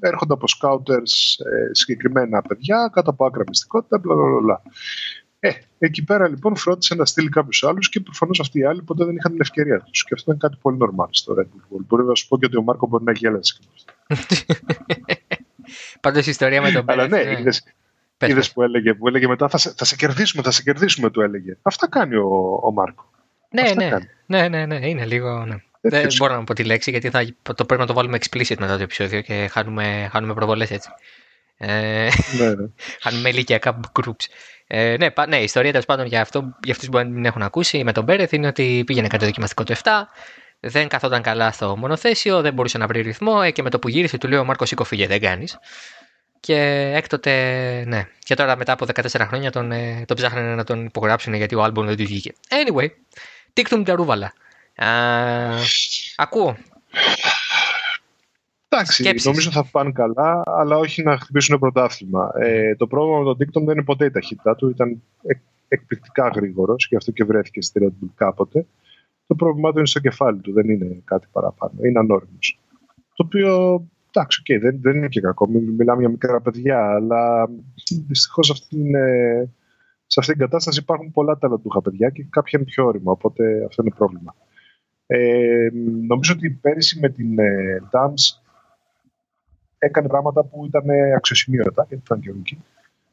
έρχονται από scouters ε, συγκεκριμένα παιδιά κάτω από άκρα μυστικότητα, μπλα, μπλα, μπλα. Ε, εκεί πέρα λοιπόν φρόντισε να στείλει κάποιους άλλους και προφανώς αυτοί οι άλλοι ποτέ δεν είχαν την ευκαιρία τους. Και αυτό είναι κάτι πολύ normal στο Red Bull. Μπορεί να σου πω και ότι ο Μάρκο μπορεί να γέλασε και αυτό. Πάντως η ιστορία με τον Αλλά Πέρεθ. ναι, είναι- είδες, Πες, είδες πες. που, έλεγε, που έλεγε μετά θα σε, θα σε κερδίσουμε, θα σε κερδίσουμε, του έλεγε. Αυτά κάνει ο, ο Μάρκο. Ναι, Αυτά ναι, κάνει. ναι, ναι, ναι, είναι λίγο. Ναι. Δεν Τέτοιος. μπορώ να πω τη λέξη γιατί θα, το πρέπει να το βάλουμε explicit μετά το επεισόδιο και χάνουμε, χάνουμε προβολές έτσι. Ε, ναι, ναι. χάνουμε ηλικιακά groups. Ε, ναι, πα- ναι, η ιστορία τέλος πάντων για, αυτό, για αυτούς που μπορεί να μην έχουν ακούσει με τον Μπέρεθ είναι ότι πήγαινε κάτι δοκιμαστικό το 7, δεν καθόταν καλά στο μονοθέσιο, δεν μπορούσε να βρει ρυθμό ε, και με το που γύρισε του λέει ο Μάρκος Σίκο φύγε, δεν κάνεις. Και έκτοτε, ναι. Και τώρα μετά από 14 χρόνια τον, ε, τον ψάχνανε να τον υπογράψουν γιατί ο άλμπομ δεν τους βγήκε. Anyway, τίκτουν τα ρούβαλα. Α, ακούω. Εντάξει, Σκέψεις. νομίζω θα πάνε καλά, αλλά όχι να χτυπήσουν πρωτάθλημα. Ε, το πρόβλημα με τον Dicton δεν είναι ποτέ η ταχύτητά του. Ήταν εκ, εκπληκτικά γρήγορος και γι' αυτό και βρέθηκε στη Red Bull κάποτε. Το πρόβλημά του είναι στο κεφάλι του, δεν είναι κάτι παραπάνω. Είναι ανώριμος. Το οποίο εντάξει, okay, δεν, δεν είναι και κακό. Μι- Μιλάμε για μικρά παιδιά, αλλά δυστυχώς σε αυτή την κατάσταση υπάρχουν πολλά ταλαντούχα παιδιά και κάποια είναι πιο όρημα. Οπότε αυτό είναι πρόβλημα. Ε, νομίζω ότι πέρυσι με την ε, Dams έκανε πράγματα που ήταν αξιοσημείωτα γιατί ήταν και rookie.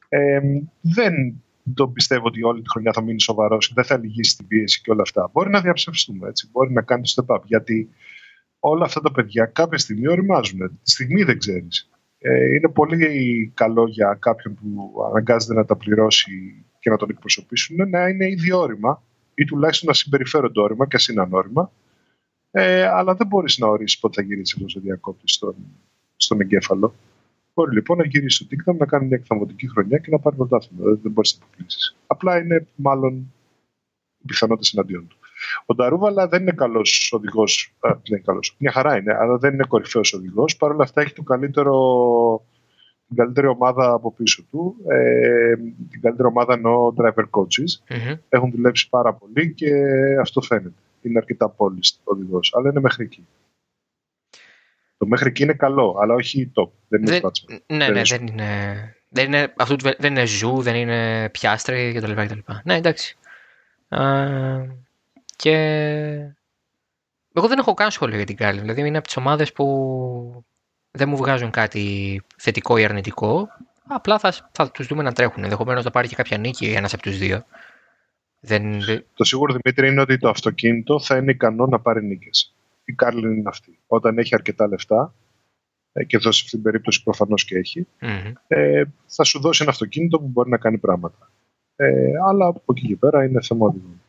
Ε, δεν τον πιστεύω ότι όλη τη χρονιά θα μείνει σοβαρός και δεν θα λυγίσει την πίεση και όλα αυτά. Μπορεί να διαψευστούμε έτσι. Μπορεί να κάνεις το step up. Γιατί όλα αυτά τα παιδιά κάποια στιγμή οριμάζουν. Τη στιγμή δεν ξέρεις. Ε, είναι πολύ καλό για κάποιον που αναγκάζεται να τα πληρώσει και να τον εκπροσωπήσουν να είναι ήδη όρημα ή τουλάχιστον να συμπεριφέρονται όρημα και ας είναι ανώρημα. Ε, αλλά δεν μπορείς να ορίσεις πότε θα γυρίσεις αυτός ο διακόπτης στον, στον εγκέφαλο. Μπορεί λοιπόν να γυρίσεις στο TikTok, να κάνει μια εκθαμβωτική χρονιά και να πάρει πρωτάθλημα. Δεν, δεν μπορείς να αποκλείσει. Απλά είναι μάλλον οι πιθανότητες εναντίον του. Ο Νταρούβαλα δεν είναι καλός οδηγός. Δεν είναι καλός. Μια χαρά είναι, αλλά δεν είναι κορυφαίος οδηγός. Παρ' όλα αυτά έχει το καλύτερο, την καλύτερη ομάδα από πίσω του. Ε, την καλύτερη ομάδα εννοώ driver coaches. Μμμ. Έχουν δουλέψει πάρα πολύ και αυτό φαίνεται. Είναι αρκετά πόλης ο οδηγός, αλλά είναι μέχρι εκεί. Το μέχρι εκεί είναι καλό, αλλά όχι top. Δεν είναι Δεν- batsman. Ναι, Δεν ναι, είναι δεν είναι. Δεν είναι, αυτό του- δεν είναι ζου, δεν είναι πιάστρι κτλ. κτλ. Ναι, εντάξει. Α, και εγώ δεν έχω καν σχόλιο για την Κάρλιν. Δηλαδή είναι από τις ομάδες που δεν μου βγάζουν κάτι θετικό ή αρνητικό. Απλά θα, θα τους δούμε να τρέχουν. Ενδεχομένως να πάρει και κάποια νίκη ένας από τους δύο. Δεν, Το σίγουρο Δημήτρη είναι ότι το αυτοκίνητο θα είναι ικανό να πάρει νίκες. Η Κάρλιν είναι αυτή. Όταν έχει αρκετά λεφτά, ε, και εδώ σε αυτήν την περίπτωση προφανώς και έχει, Μμμ. ε, θα σου δώσει ένα αυτοκίνητο που μπορεί να κάνει πράγματα. Ε, αλλά από εκεί και πέρα είναι θέμα οδηγών.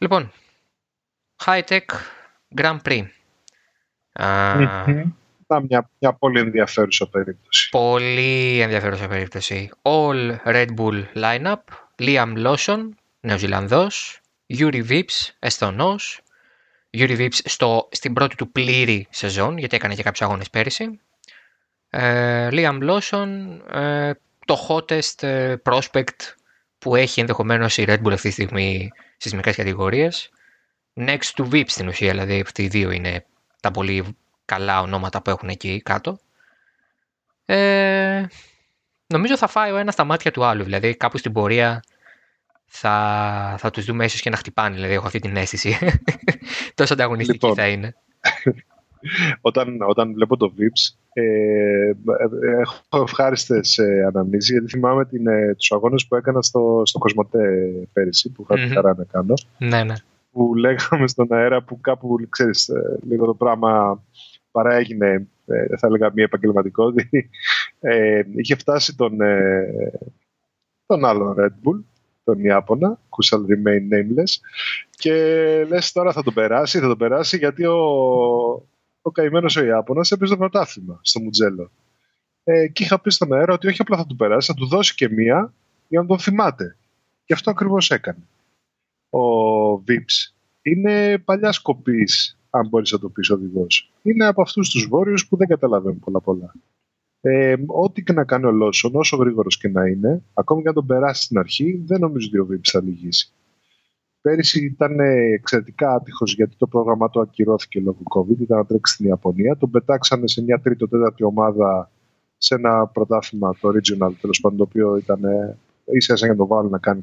Λοιπόν, high tech Grand Prix. Α, Μμμ. Να, μια, μια πολύ ενδιαφέρουσα περίπτωση. Πολύ ενδιαφέρουσα περίπτωση. All Red Bull lineup. Liam Lawson, Νεοζηλανδός. Yuri Vips, Εσθονός. Yuri Vips στο, στην πρώτη του πλήρη σεζόν, γιατί έκανε και κάποιους αγώνες πέρυσι. Ε, Liam Lawson, ε, το hottest ε, prospect που έχει ενδεχομένως η Red Bull αυτή τη στιγμή στις μικρές κατηγορίες. Next to Vips στην ουσία, δηλαδή αυτοί οι δύο είναι τα πολύ καλά ονόματα που έχουν εκεί κάτω. Ε, νομίζω θα φάει ο ένας στα μάτια του άλλου. Δηλαδή κάπου στην πορεία θα, θα τους δούμε ίσως και να χτυπάνε. Δηλαδή έχω αυτή την αίσθηση. Τόσο ανταγωνιστική Λοιπόν. θα είναι. Όταν, όταν βλέπω το VIPS, ε, ε, έχω ευχάριστες ε, αναμνήσεις, γιατί θυμάμαι την, ε, τους αγώνες που έκανα στο, στο Κοσμοτέ πέρυσι, που είχα τη Μμμ. χαρά να κάνω. Ναι, ναι. που λέγαμε στον αέρα που κάπου, ξέρεις, ε, λίγο το πράγμα παρά έγινε, ε, θα έλεγα μη επαγγελματικό, ότι ε, είχε φτάσει τον, ε, τον άλλον Red Bull, τον Ιάπωνα, who shall remain nameless, και λες τώρα θα τον περάσει, θα τον περάσει, γιατί ο, ο καημένος ο Ιάπωνας έπαιζε το πρωτάθλημα στο Μουτζέλο. Ε, και είχα πει στον αέρα ότι όχι απλά θα του περάσει, θα του δώσει και μία για να τον θυμάται. Και αυτό ακριβώς έκανε ο Vips είναι παλιά κοπή, αν μπορείς να το πεις οδηγός. Είναι από αυτούς τους βόρειους που δεν καταλαβαίνουν πολλά πολλά. Ε, ό,τι και να κάνει ο Λόσον, όσο γρήγορος και να είναι, ακόμη και αν τον περάσει στην αρχή, δεν νομίζω ότι ο Βίμπ θα λυγίσει. Πέρυσι ήταν εξαιρετικά άτυχος γιατί το πρόγραμμα του ακυρώθηκε λόγω COVID. Ήταν να τρέξει στην Ιαπωνία. Τον πετάξανε σε μια τρίτο-τέταρτη ομάδα σε ένα πρωτάθλημα, το Regional, τέλος πάντων, το οποίο ήταν ίσα ίσα για να το βάλουν να κάνει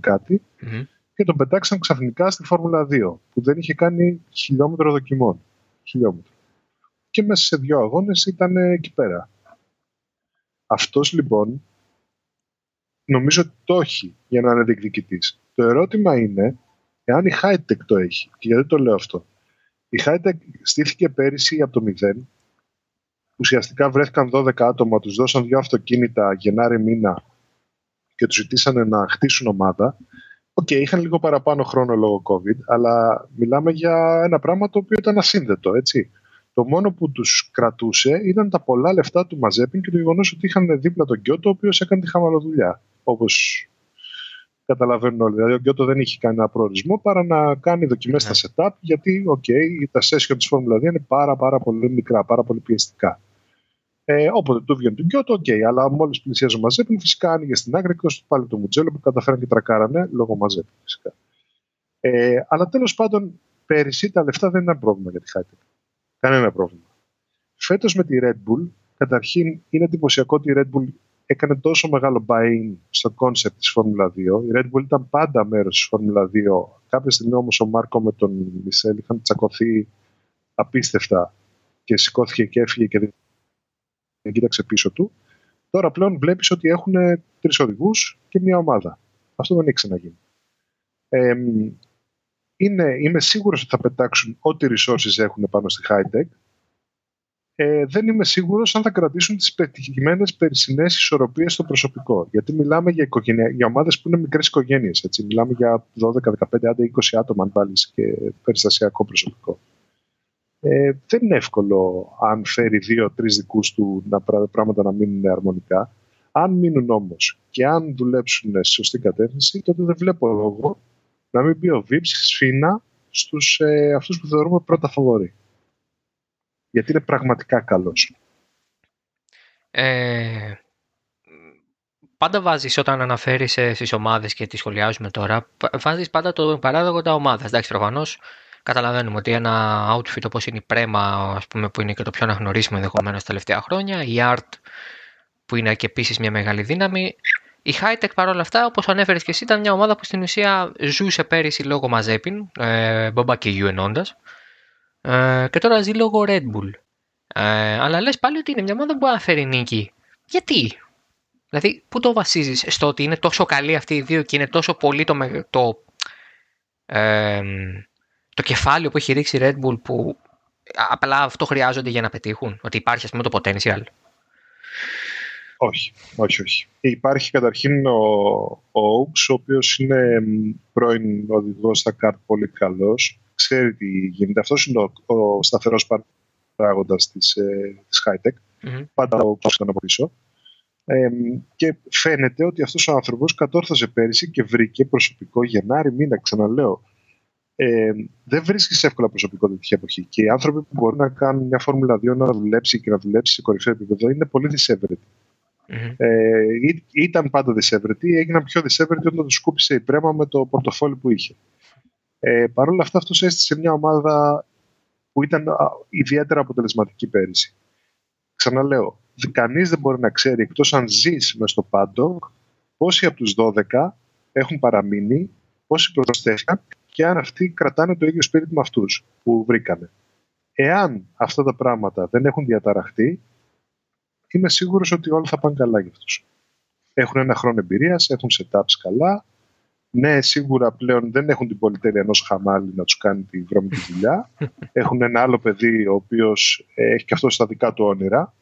Και τον πετάξαν ξαφνικά στη Φόρμουλα 2, που δεν είχε κάνει χιλιόμετρο δοκιμών. Χιλιόμετρο. Και μέσα σε δύο αγώνες ήταν εκεί πέρα. Αυτός λοιπόν νομίζω ότι το έχει για να είναι διεκδικητής. Το ερώτημα είναι εάν η Hightech το έχει. Και γιατί το λέω αυτό. Η Hightech στήθηκε πέρυσι από το 0. Ουσιαστικά βρέθηκαν 12 άτομα, τους δώσαν δύο αυτοκίνητα Γενάρη μήνα και τους ζητήσανε να χτίσουν ομάδα. Ok, okay, είχαν λίγο παραπάνω χρόνο λόγω COVID, αλλά μιλάμε για ένα πράγμα το οποίο ήταν ασύνδετο, έτσι. Το μόνο που τους κρατούσε ήταν τα πολλά λεφτά του Μαζέπιν και το γεγονός ότι είχαν δίπλα τον Γκιότο, ο οποίος έκανε τη χαμαλοδουλειά. Όπως καταλαβαίνουν όλοι. Δηλαδή, ο Γκιότο δεν είχε κανένα προορισμό παρά να κάνει δοκιμές στα ναι. setup, γιατί okay, τα session της Φόρμουλα 2 είναι πάρα, πάρα πολύ μικρά, πάρα πολύ πιεστικά. Ε, όποτε του βγαίνει του Γκιότο, ok, okay, αλλά μόλις πλησίαζε ο Μαζέπιν, φυσικά άνοιγε στην άκρη εκτός πάλι του Μουτζέλο που καταφέραν και τρακάρανε λόγω Μαζέπιν, φυσικά. Ε, αλλά τέλος πάντων, πέρυσι τα λεφτά δεν ήταν πρόβλημα για τη Χάιτεκ. Κανένα πρόβλημα. Φέτος με τη Red Bull, καταρχήν είναι εντυπωσιακό ότι η Red Bull έκανε τόσο μεγάλο buy-in στο concept της Φόρμουλα 2. Η Red Bull ήταν πάντα μέρος της Φόρμουλα 2. Κάποια στιγμή όμως ο Μάρκο με τον Μισελ είχαν τσακωθεί απίστευτα και σηκώθηκε και έφυγε και δεν κοίταξε πίσω του. Τώρα πλέον βλέπεις ότι έχουν τρεις οδηγούς και μια ομάδα. Αυτό δεν έχει ξαναγίνει. Ε, είναι, είμαι σίγουρος ότι θα πετάξουν ό,τι resources έχουν πάνω στη high tech ε, δεν είμαι σίγουρος αν θα κρατήσουν τις πετυχημένες περσινές ισορροπίες στο προσωπικό. Γιατί μιλάμε για, οικογένεια, για ομάδες που είναι μικρές οικογένειες. Έτσι. Μιλάμε για 12, 15, άντε 20 άτομα αν βάλεις και περιστασιακό προσωπικό. Ε, δεν είναι εύκολο αν φέρει δύο-τρει δικούς του να πράγματα να μείνουν αρμονικά. Αν μείνουν όμως και αν δουλέψουν σε σωστή κατεύθυνση, τότε δεν βλέπω λόγο να μην μπει ο Βίψ σφίνα στους ε, αυτούς που θεωρούμε πρώτα φαβορή γιατί είναι πραγματικά καλός. Ε, πάντα βάζεις όταν αναφέρεις ε, στις ομάδες και τις σχολιάζουμε τώρα, βάζεις πάντα το παράδογο τα ομάδα. Εντάξει, προφανώς καταλαβαίνουμε ότι ένα outfit όπως είναι η πρέμα, ας πούμε, που είναι και το πιο αναγνωρίσιμο ενδεχομένως τα τελευταία χρόνια, η art που είναι και επίσης μια μεγάλη δύναμη. Η Hightech παρόλα αυτά, όπως ανέφερες και εσύ, ήταν μια ομάδα που στην ουσία ζούσε πέρυσι λόγω Μαζέπιν, ε, Μπομπά και Γιου ενώντας. Ε, και τώρα ζει λόγω Red Bull. Ε, αλλά λες πάλι ότι είναι μια ομάδα που μπορεί να φέρει νίκη. Γιατί; Δηλαδή, πού το βασίζεις στο ότι είναι τόσο καλή αυτή οι δύο και είναι τόσο πολύ το, το, ε, το κεφάλαιο που έχει ρίξει η Red Bull που απλά αυτό χρειάζονται για να πετύχουν, ότι υπάρχει ας πούμε το potential; Όχι, όχι, όχι. Υπάρχει καταρχήν ο, ο Oaks, ο οποίος είναι πρώην οδηγός στα καρτ πολύ καλός ξέρει τι γίνεται. Αυτός είναι ο, ο σταθερός παράγοντας της ε, της high tech. Mm-hmm. Πάντα ο ήταν από πίσω. Ε, και φαίνεται ότι αυτός ο άνθρωπος κατόρθωσε πέρυσι και βρήκε προσωπικό Γενάρη μήνα, ξαναλέω. Ε, δεν βρίσκεις εύκολα προσωπικό τέτοια εποχή. Και οι άνθρωποι που μπορούν να κάνουν μια Φόρμουλα 2 να δουλέψει και να δουλέψει σε κορυφαίο επίπεδο είναι πολύ δυσέβρετοι. Mm-hmm. Ε, ήταν πάντα δυσέβρετοι, έγιναν πιο δυσέβρετοι όταν τους σκούπισε η πρέμα με το πορτοφόλι που είχε. Ε, Παρ' όλα αυτά, αυτός έστησε μια ομάδα που ήταν ιδιαίτερα αποτελεσματική πέρυσι. Ξαναλέω, κανείς δεν μπορεί να ξέρει εκτός αν ζεις μες στο πάντο πόσοι από τους 12 έχουν παραμείνει, πόσοι προσθέθηκαν και αν αυτοί κρατάνε το ίδιο σπίτι με αυτούς που βρήκανε. Εάν αυτά τα πράγματα δεν έχουν διαταραχτεί, είμαι σίγουρος ότι όλα θα πάνε καλά για αυτούς. Έχουν ένα χρόνο εμπειρίας, έχουν setups καλά, ναι, σίγουρα πλέον δεν έχουν την πολυτέλεια ενός χαμάλη να τους κάνει τη βρώμικη δουλειά. έχουν ένα άλλο παιδί, ο οποίος ε, έχει και αυτό στα δικά του όνειρα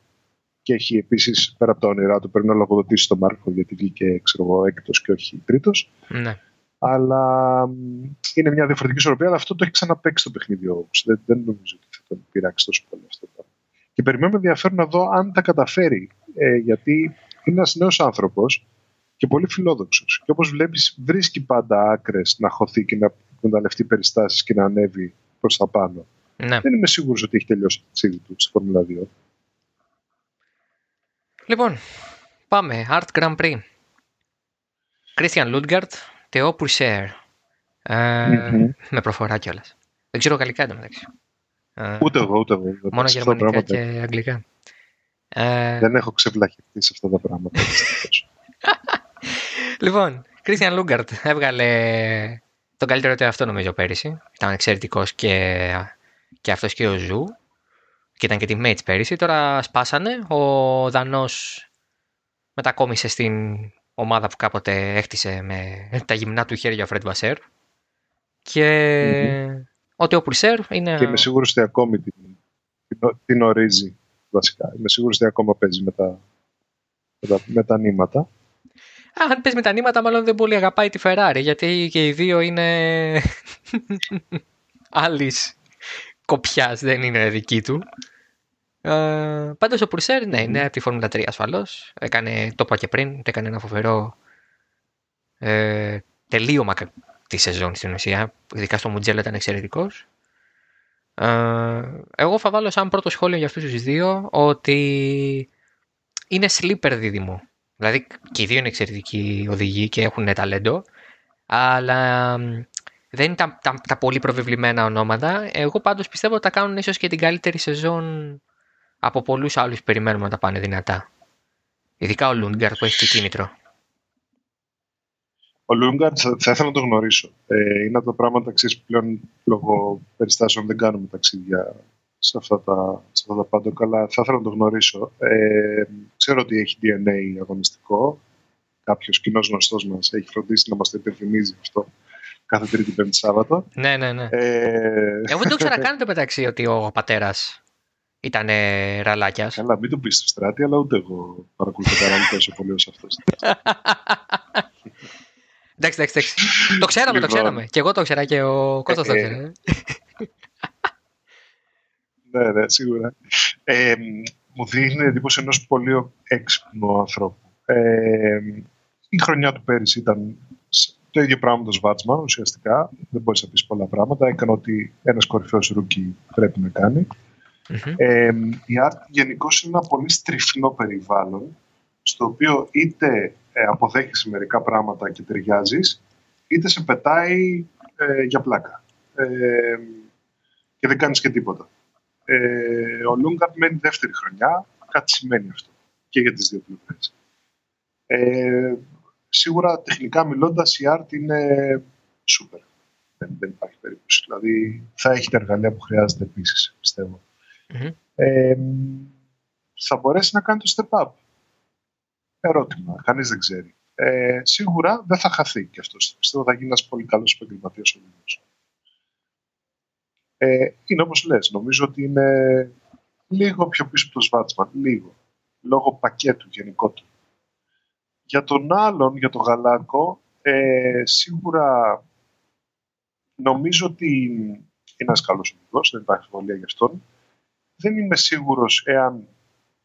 και έχει επίσης πέρα από τα όνειρά του πρέπει να λογοδοτήσει τον Μάρκο γιατί βγήκε έκτος και όχι τρίτος. Ναι. Αλλά είναι μια διαφορετική ισορροπία, αλλά αυτό το έχει ξαναπέξει το παιχνίδι ο δεν, δεν νομίζω ότι θα τον πειράξει τόσο πολύ αυτό. Και περιμένουμε ενδιαφέρον να δω αν τα καταφέρει. Ε, γιατί είναι ένας νέος άνθρωπος και πολύ φιλόδοξος. Και όπως βλέπεις, βρίσκει πάντα άκρες να χωθεί και να εκμεταλλευτεί περιστάσεις και να ανέβει προς τα πάνω. Ναι. Δεν είμαι σίγουρος ότι έχει τελειώσει το τσίδι του στη Φόρμουλα 2. Λοιπόν, πάμε. Art Grand Prix. Christian Lundgaard, Theo Pourchaire. Ε, Μμμ. Με προφορά κιόλας. Δεν ξέρω γαλλικά εντωμεταξύ. Ε, Ούτε εγώ, ούτε εγώ. μόνο Αυτό το γερμανικά πράγμα και αγγλικά. Ε, Δεν έχω ξεβλαχευτεί σε αυτά τα πράγματα. δυστυχώς. Λοιπόν, Christian Lundgaard έβγαλε τον καλύτερο του εαυτό νομίζω πέρυσι. Ήταν εξαιρετικός και, και αυτός και ο Ζου. Και ήταν και teammates πέρυσι. Τώρα σπάσανε. Ο Δανός μετακόμισε στην ομάδα που κάποτε έκτισε με τα γυμνά του χέρια ο Φρέντ Βασέρ. Και ο Τεό Πουρσέρ είναι... και είμαι σίγουρος ότι ακόμη την, την, την ορίζει βασικά. Είμαι σίγουρος ότι ακόμα παίζει με τα, με τα, με τα νήματα. Α, αν πες με τα νήματα, μάλλον δεν πολύ αγαπάει τη Ferrari, γιατί και οι δύο είναι άλλης κοπιάς, δεν είναι δική του. Ε, πάντως ο Πουρσέρ, ναι, είναι από τη Φόρμουλα 3 ασφαλώς. Έκανε, το είπα και πριν, έκανε ένα φοβερό ε, τελείωμα κα- τη σεζόν στην ουσία. Ειδικά στο Μουτζέλο ήταν εξαιρετικός. Ε, εγώ θα βάλω σαν πρώτο σχόλιο για αυτούς τους δύο ότι είναι sleeper δίδυμο. Δηλαδή και οι δύο είναι εξαιρετικοί οδηγοί και έχουν ταλέντο, αλλά μ, δεν είναι τα, τα, τα πολύ προβεβλημένα ονόματα. Εγώ πάντως πιστεύω ότι θα κάνουν ίσως και την καλύτερη σεζόν από πολλούς άλλους που περιμένουμε να τα πάνε δυνατά. Ειδικά ο Λούντγκαρ που έχει και κίνητρο. Ο Λούγκαρτ θα, θα ήθελα να το γνωρίσω. Ε, είναι από τα πράγματα ξέρεις, που πλέον λόγω περιστάσεων δεν κάνουμε ταξίδια σε αυτά τα, σε αυτά τα πάντο, αλλά θα ήθελα να το γνωρίσω. Ε, ξέρω ότι έχει DNA αγωνιστικό. Κάποιος κοινός γνωστός μας έχει φροντίσει να μας το υπενθυμίζει αυτό κάθε Τρίτη Πέμπτη Σάββατο. Ναι, ναι, ναι. Ε, Εγώ δεν το ήξερα καν το μεταξύ ότι ο πατέρας ήταν ραλάκιας. Καλά, μην το πεις στο στράτη, αλλά ούτε εγώ παρακολουθώ κανέναν τόσο πολύ όσο αυτός. Εντάξει, εντάξει, εντάξει. Το ξέραμε, το Λοιπόν. ξέραμε. Και εγώ το ήξερα και ο Κώστας το Ε, ήξερε. Ναι, ναι, σίγουρα. Ε, μου δίνει εντύπωση ενός πολύ έξυπνου ανθρώπου. Ε, η χρονιά του πέρυσι ήταν σ- το ίδιο πράγμα με τον Σβάτσμαν ουσιαστικά. Δεν μπορείς να πεις πολλά πράγματα. Έκανε ότι ένας κορυφαίος rookie πρέπει να κάνει. Μμμ. Ε, η art γενικώ είναι ένα πολύ στριφνό περιβάλλον στο οποίο είτε ε, αποδέχεσαι μερικά πράγματα και ταιριάζεις, είτε σε πετάει ε, για πλάκα. Ε, και δεν κάνεις και τίποτα. Ε, ο Λούγκαρτ μένει δεύτερη χρονιά, κάτι σημαίνει αυτό και για τις δύο πλευρές. Ε, σίγουρα τεχνικά μιλώντας η art είναι σούπερ. Δεν, δεν υπάρχει περίπτωση. Δηλαδή θα έχει τα εργαλεία που χρειάζεται επίσης, πιστεύω Μμμ. ε, θα μπορέσει να κάνει το step up. Ερώτημα. Κανείς δεν ξέρει. Ε, σίγουρα δεν θα χαθεί και αυτός. Πιστεύω θα γίνει ένας πολύ καλός επαγγελματίας ο ίδιος. Ε, είναι όπως λες. Νομίζω ότι είναι λίγο πιο πίσω από το Σβάτσμαν. Λίγο. Λόγω πακέτου γενικότερου. Για τον άλλον, για τον Γαλάκο, ε, σίγουρα νομίζω ότι είναι ένας καλός οδηγός, δεν υπάρχει αμφιβολία γι' αυτόν δεν είμαι σίγουρος εάν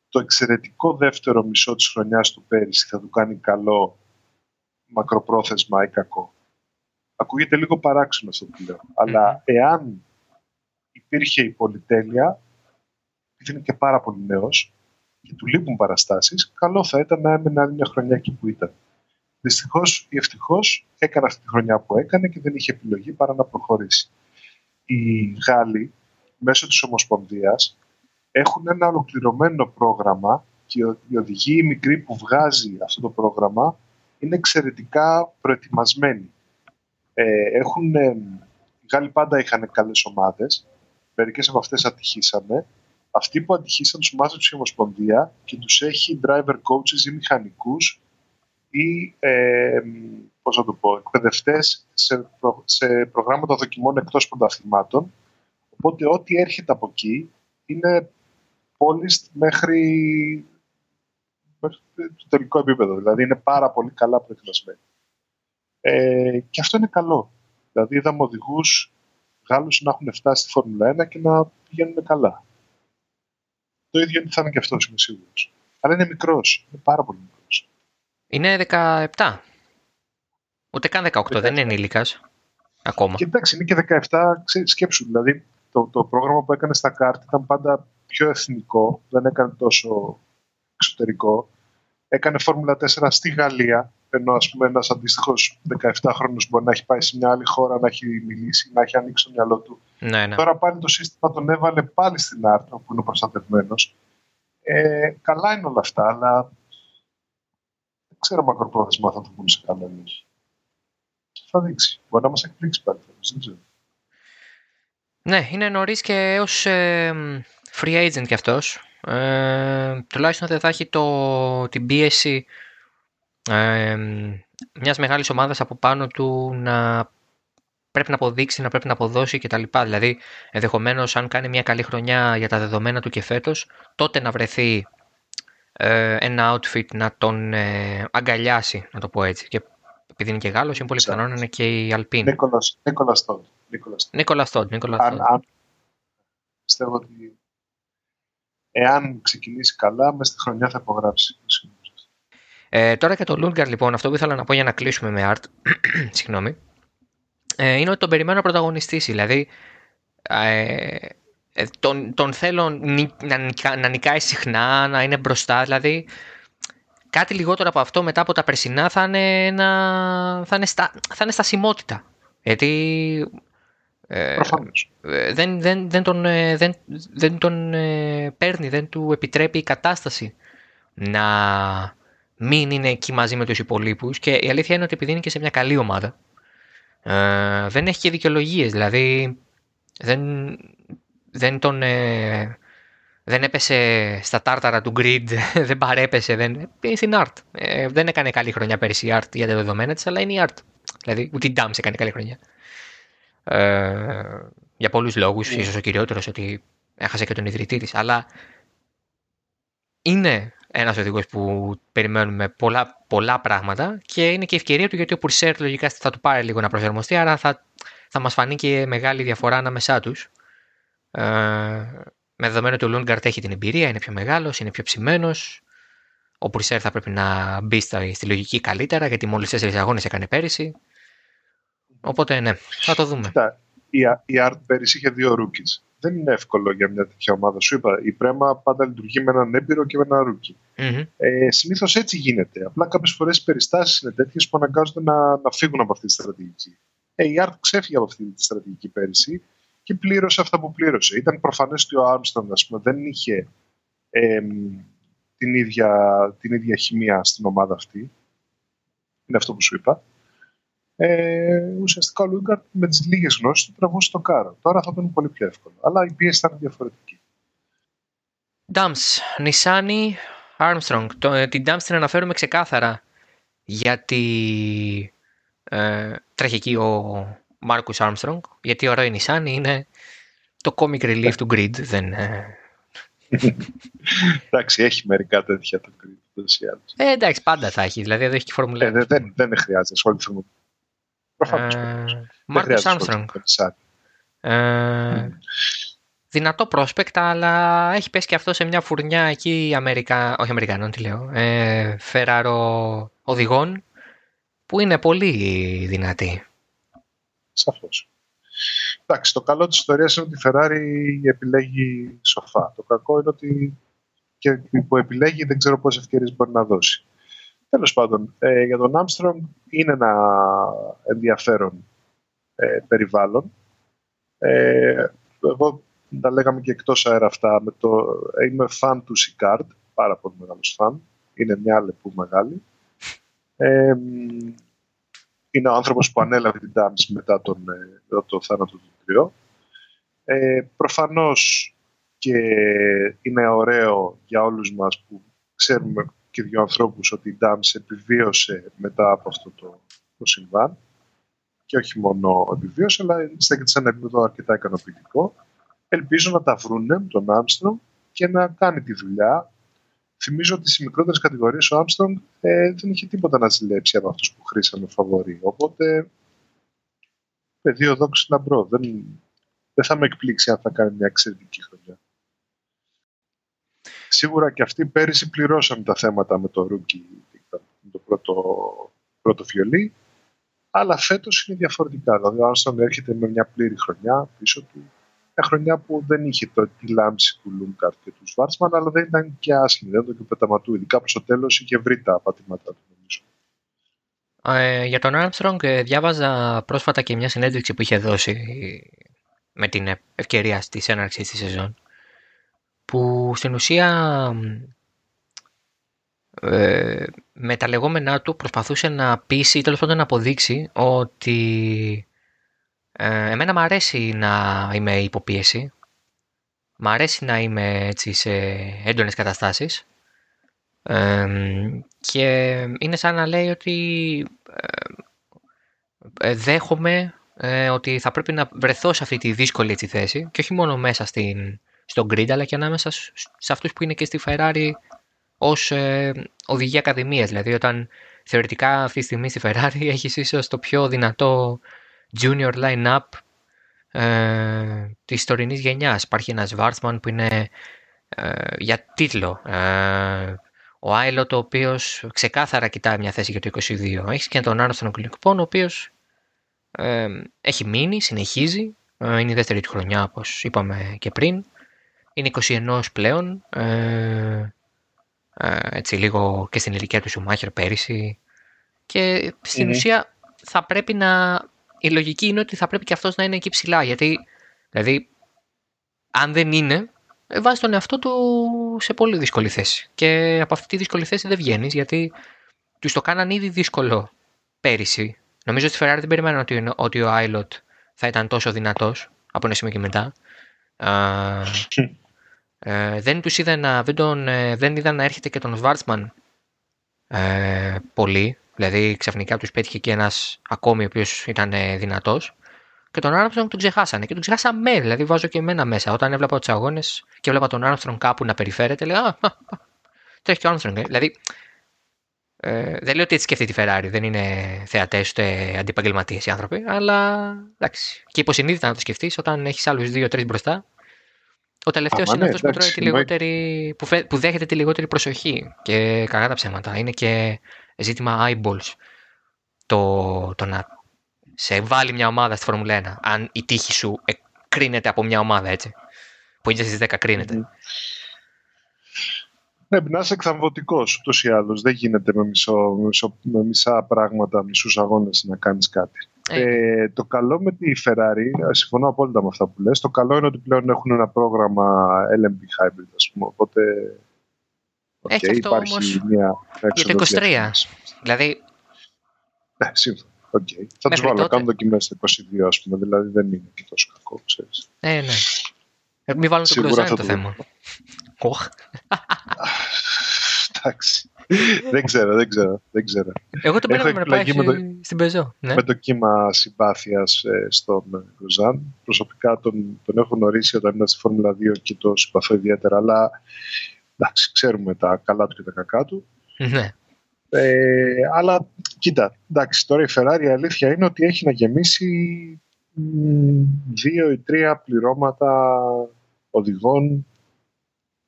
το εξαιρετικό δεύτερο μισό της χρονιάς του πέρυσι θα του κάνει καλό μακροπρόθεσμα ή κακό. Ακούγεται λίγο παράξενο αυτό που λέω. Αλλά εάν υπήρχε η πολυτέλεια, επειδή είναι και πάρα πολύ νέος και του λείπουν παραστάσεις, καλό θα ήταν να έμενε άλλη μια χρονιά εκεί που ήταν. Δυστυχώς ή ευτυχώς έκανε αυτή τη χρονιά που έκανε και δεν είχε επιλογή παρά να προχωρήσει. Οι Γάλλοι μέσω της Ομοσπονδίας έχουν ένα ολοκληρωμένο πρόγραμμα και οι οδηγοί οι μικροί που βγάζει αυτό το πρόγραμμα είναι εξαιρετικά προετοιμασμένοι. Ε, έχουν, ε, οι Γάλλοι πάντα είχαν καλές ομάδες, μερικές από αυτές ατυχήσανε. Αυτοί που ατυχήσαν τους μάθουν η Ομοσπονδία και τους έχει driver coaches ή μηχανικούς ή ε, πώς να το πω, εκπαιδευτές σε, προ- σε προγράμματα δοκιμών εκτός πρωταθλημάτων Οπότε ό,τι έρχεται από εκεί είναι polished μέχρι, μέχρι το τελικό επίπεδο. Δηλαδή είναι πάρα πολύ καλά προετοιμασμένοι. Ε, και αυτό είναι καλό. Δηλαδή είδαμε οδηγούς Γάλλους να έχουν φτάσει στη Φόρμουλα 1 και να πηγαίνουν καλά. Το ίδιο θα είναι και αυτός, είμαι σίγουρος. Αλλά είναι μικρός. Είναι πάρα πολύ μικρός. Είναι 17. Ούτε καν 18, δεν είναι ενήλικας. Ακόμα. Και εντάξει, είναι και 17, ξέρεις, σκέψου. Δηλαδή, το, το πρόγραμμα που έκανε στα κάρτα ήταν πάντα πιο εθνικό. Δεν έκανε τόσο εξωτερικό. Έκανε Φόρμουλα 4 στη Γαλλία, ενώ ας πούμε ένας αντίστοιχος 17χρονος μπορεί να έχει πάει σε μια άλλη χώρα, να έχει μιλήσει, να έχει ανοίξει το μυαλό του. Ναι, ναι. Τώρα πάλι το σύστημα τον έβαλε πάλι στην Άρτα, που είναι προστατευμένος. Ε, καλά είναι όλα αυτά, αλλά δεν ξέρω μακροπρόθεσμα θα το βγουν σε καλό Θα δείξει. Μπορεί να μας εκπλήξει πάλι. Δεν ξέρω. Ναι, είναι νωρίς και έως ε, free agent κι αυτός. Ε, τουλάχιστον δεν θα έχει το, την πίεση ε, μιας μεγάλης ομάδας από πάνω του να πρέπει να αποδείξει, να πρέπει να αποδώσει κτλ. Δηλαδή, ενδεχομένως, αν κάνει μια καλή χρονιά για τα δεδομένα του και φέτος, τότε να βρεθεί ε, ένα outfit να τον ε, αγκαλιάσει, να το πω έτσι. Και επειδή είναι και Γάλλος, είναι πολύ πιθανό να είναι και η Αλπίν. Νίκολας Στόντ. Νίκολας Στόντ. Πιστεύω ότι εάν ξεκινήσει καλά, μέσα στη χρονιά θα υπογράψει. Ε, τώρα και το Λούγκαρ, λοιπόν, αυτό που ήθελα να πω για να κλείσουμε με Art, συγγνώμη, ε, είναι ότι τον περιμένω να πρωταγωνιστήσει. Δηλαδή, ε, ε τον, τον θέλω να, να νικάει συχνά, να είναι μπροστά. Δηλαδή, κάτι λιγότερο από αυτό μετά από τα περσινά θα είναι, ένα, θα είναι, στα, θα είναι στασιμότητα. Γιατί ε, ε, δεν, δεν, δεν τον, δεν, δεν τον παίρνει, δεν του επιτρέπει η κατάσταση να μην είναι εκεί μαζί με τους υπολείπους και η αλήθεια είναι ότι επειδή είναι και σε μια καλή ομάδα ε, δεν έχει και δικαιολογίες. Δηλαδή δεν, δεν τον. Ε, δεν έπεσε στα τάρταρα του grid, δεν παρέπεσε, δεν. Πήγε στην art. Ε, δεν έκανε καλή χρονιά πέρυσι η art για τα δεδομένα της, αλλά είναι η art. Δηλαδή, ούτε η Dams έκανε καλή χρονιά. Ε, για πολλούς λόγους, mm. ίσως ο κυριότερος ότι έχασε και τον ιδρυτή της. Αλλά είναι ένας οδηγός που περιμένουμε πολλά, πολλά πράγματα και είναι και η ευκαιρία του γιατί ο Πουρσέρ λογικά θα του πάρει λίγο να προσαρμοστεί, άρα θα, θα μας φανεί και μεγάλη διαφορά ανάμεσά τους. Ε, με δεδομένο ότι ο Λούντγκαρτ έχει την εμπειρία, είναι πιο μεγάλος, είναι πιο ψημένος. Ο Πουρσέρ θα πρέπει να μπει στη λογική καλύτερα γιατί μόλις τέσσερις αγώνες έκανε πέρυσι. Οπότε ναι, θα το δούμε. η, η ART πέρυσι είχε δύο rookies δεν είναι εύκολο για μια τέτοια ομάδα. Σου είπα, η Πρέμα πάντα λειτουργεί με έναν έμπειρο και με έναν rookie. Mm-hmm. Ε, Συνήθως έτσι γίνεται. Απλά κάποιες φορές οι περιστάσεις είναι τέτοιες που αναγκάζονται να, να φύγουν από αυτή τη στρατηγική. Ε, η ART ξέφυγε από αυτή τη στρατηγική πέρυσι και πλήρωσε αυτά που πλήρωσε. Ήταν προφανές ότι ο Άρμστον δεν είχε ε, την, ίδια, την ίδια χημεία στην ομάδα αυτή. Είναι αυτό που σου είπα ε, ουσιαστικά ο Λούγκαρτ με τις λίγες γνώσεις του τραβούσε τον κάρο. Τώρα θα ήταν πολύ πιο εύκολο. Αλλά η πίεση ήταν διαφορετική. Ντάμς, Νισάνι, Armstrong. Το, ε, την Ντάμς την αναφέρουμε ξεκάθαρα γιατί ε, τρέχει εκεί ο Μάρκου Armstrong. Γιατί ωραίο η Νισάνι είναι το comic relief του grid. Δεν, ε... εντάξει, έχει μερικά τέτοια το grid. Ε, εντάξει, πάντα θα έχει. Δηλαδή εδώ έχει και φορμουλέ. Ε, δεν, δεν, δεν χρειάζεται ασχοληθούμε Μάρκο Άρμστρονγκ. Δυνατό πρόσπεκτα, αλλά έχει πέσει και αυτό σε μια φουρνιά εκεί Αμερικα... όχι Αμερικανών, τι λέω, ε, φεράρο οδηγών, που είναι πολύ δυνατή. Σαφώς. Εντάξει, το καλό της ιστορίας είναι ότι η Ferrari επιλέγει σοφά. Το κακό είναι ότι και που επιλέγει δεν ξέρω πόσες ευκαιρίες μπορεί να δώσει. Τέλος πάντων, ε, για τον Armstrong είναι ένα ενδιαφέρον ε, περιβάλλον. Ε, εγώ τα λέγαμε και εκτός αέρα αυτά. Με το, είμαι φαν του Sicard, πάρα πολύ μεγάλος φαν. Είναι μια λεπού μεγάλη. Ε, είναι ο άνθρωπος που ανέλαβε την Dams μετά τον, ε, το θάνατο του τριό. Ε, προφανώς και είναι ωραίο για όλους μας που ξέρουμε και δύο ανθρώπους ότι η Ντάμς επιβίωσε μετά από αυτό το, το συμβάν και όχι μόνο επιβίωσε, αλλά στέκεται σε ένα επίπεδο αρκετά ικανοποιητικό. Ελπίζω να τα βρούνε με τον Άμστρομ και να κάνει τη δουλειά. Θυμίζω ότι στις μικρότερες κατηγορίες ο Άμστρομ ε, δεν είχε τίποτα να ζηλέψει από αυτούς που χρήσαμε φαβορή. Οπότε, πεδίο δόξη λαμπρό. Δεν, δεν θα με εκπλήξει αν θα κάνει μια εξαιρετική χρονιά. Σίγουρα και αυτοί πέρυσι πληρώσαν τα θέματα με το rookie, με το πρώτο, πρώτο φιολί, αλλά φέτος είναι διαφορετικά. Δηλαδή, ο Άρστον έρχεται με μια πλήρη χρονιά πίσω του, μια χρονιά που δεν είχε το, τη λάμψη του Λούγκαρτ και του Σβάρτσμαν, αλλά δεν ήταν και άσχημη, δεν ήταν και πεταματού. Ειδικά προ το τέλος είχε βρει τα πατήματά του, νομίζω. Ε, για τον Armstrong ε, διάβαζα πρόσφατα και μια συνέντευξη που είχε δώσει με την ευκαιρία της έναρξης της σεζόν που στην ουσία ε, με τα λεγόμενά του προσπαθούσε να πείσει ή τέλος πάντων να αποδείξει ότι ε, εμένα μου αρέσει να είμαι υποπίεση. Μ' αρέσει να είμαι έτσι σε έντονες καταστάσεις. Και είναι σαν να λέει ότι ε, δέχομαι ότι θα πρέπει να βρεθώ σε αυτή τη δύσκολη έτσι, θέση και όχι μόνο μέσα στην, στον grid αλλά και ανάμεσα σε αυτούς που είναι και στη Ferrari ως ε, οδηγία ακαδημίας. Δηλαδή όταν θεωρητικά αυτή τη στιγμή στη Ferrari έχεις ίσως το πιο δυνατό junior line-up ε, της τωρινής γενιάς. Υπάρχει ένας Βάρτσμαν που είναι ε, για τίτλο. Ε, ο Άιλο το οποίος ξεκάθαρα κοιτάει μια θέση για το 22. Έχεις και τον Άρνστον Κλικπον ο οποίος ε, έχει μείνει, συνεχίζει. Ε, είναι η δεύτερη του χρονιά όπως είπαμε και πριν. Είναι 21 πλέον. Ε, ε, έτσι λίγο και στην ηλικία του Σουμάχερ πέρυσι. Και στην ουσία θα πρέπει να... Η λογική είναι ότι θα πρέπει και αυτός να είναι εκεί ψηλά. Γιατί, δηλαδή, αν δεν είναι, ε, βάζει τον εαυτό του σε πολύ δύσκολη θέση. Και από αυτή τη δύσκολη θέση δεν βγαίνεις, γιατί τους το κάναν ήδη δύσκολο πέρυσι. Νομίζω ότι στη Ferrari δεν περιμέναν ότι, ότι ο Άιλοτ θα ήταν τόσο δυνατός από ένα σημείο και μετά. Ε, δεν τους είδα να, δεν, τον, ε, δεν είδα να έρχεται και τον Σβάρτσμαν ε, πολύ. Δηλαδή ξαφνικά τους πέτυχε και ένας ακόμη ο οποίος ήταν ε, δυνατός. Και τον Άρμστρονγκ τον ξεχάσανε. Και τον ξεχάσαμε. Δηλαδή βάζω και εμένα μέσα. Όταν έβλεπα τους αγώνες και έβλεπα τον Άρμστρονγκ κάπου να περιφέρεται, λέγα Α, τρέχει και ο Άρμστρονγκ. Ε. Δηλαδή ε, δεν λέω ότι έτσι σκέφτεται τη Ferrari. Δεν είναι θεατές ούτε αντιπαγγελματίες οι άνθρωποι. Αλλά εντάξει. Και υποσυνείδητα να το σκεφτείς όταν έχεις άλλους δύο-τρεις μπροστά. Ο τελευταίος είναι ναι, αυτό που, λιγότερη, που, που δέχεται τη λιγότερη προσοχή. Και καλά τα ψέματα. Είναι και ζήτημα eyeballs. Το, το να σε βάλει μια ομάδα στη Φόρμουλα 1, αν η τύχη σου κρίνεται από μια ομάδα, έτσι. Που είναι στις 10 κρίνεται. Mm. Πρέπει να είσαι εκθαμβωτικός ούτως ή άλλως. Δεν γίνεται με, μισό, με μισά πράγματα, μισούς αγώνες να κάνεις κάτι. Ε, το καλό με τη Ferrari, ε, συμφωνώ απόλυτα με αυτά που λες, το καλό είναι ότι πλέον έχουν ένα πρόγραμμα LMP Hybrid, ας πούμε, οπότε okay, Έχει αυτό υπάρχει όμως μια για το 23. Δηλαδή... Ναι, σύμφωνα. Okay. Θα τους βάλω, τότε... κάνω δοκιμές στο 22, ας πούμε, δηλαδή δεν είναι και τόσο κακό, ξέρεις. Ε, ναι. Ε, μην βάλουν τον Κρουζάνι το θέμα. Εντάξει. δεν ξέρω, δεν ξέρω. Δεν ξέρω. Εγώ τον πήρα να πάει στην Πεζό. Ναι. Με το κύμα συμπάθειας ε, στον Γκουζάν. Προσωπικά τον, τον έχω γνωρίσει όταν ήταν στη Φόρμουλα 2 και το συμπαθώ ιδιαίτερα. Αλλά εντάξει, ξέρουμε τα καλά του και τα κακά του. Ναι. Ε, αλλά κοίτα, εντάξει, τώρα η Ferrari η αλήθεια είναι ότι έχει να γεμίσει δύο ή τρία πληρώματα οδηγών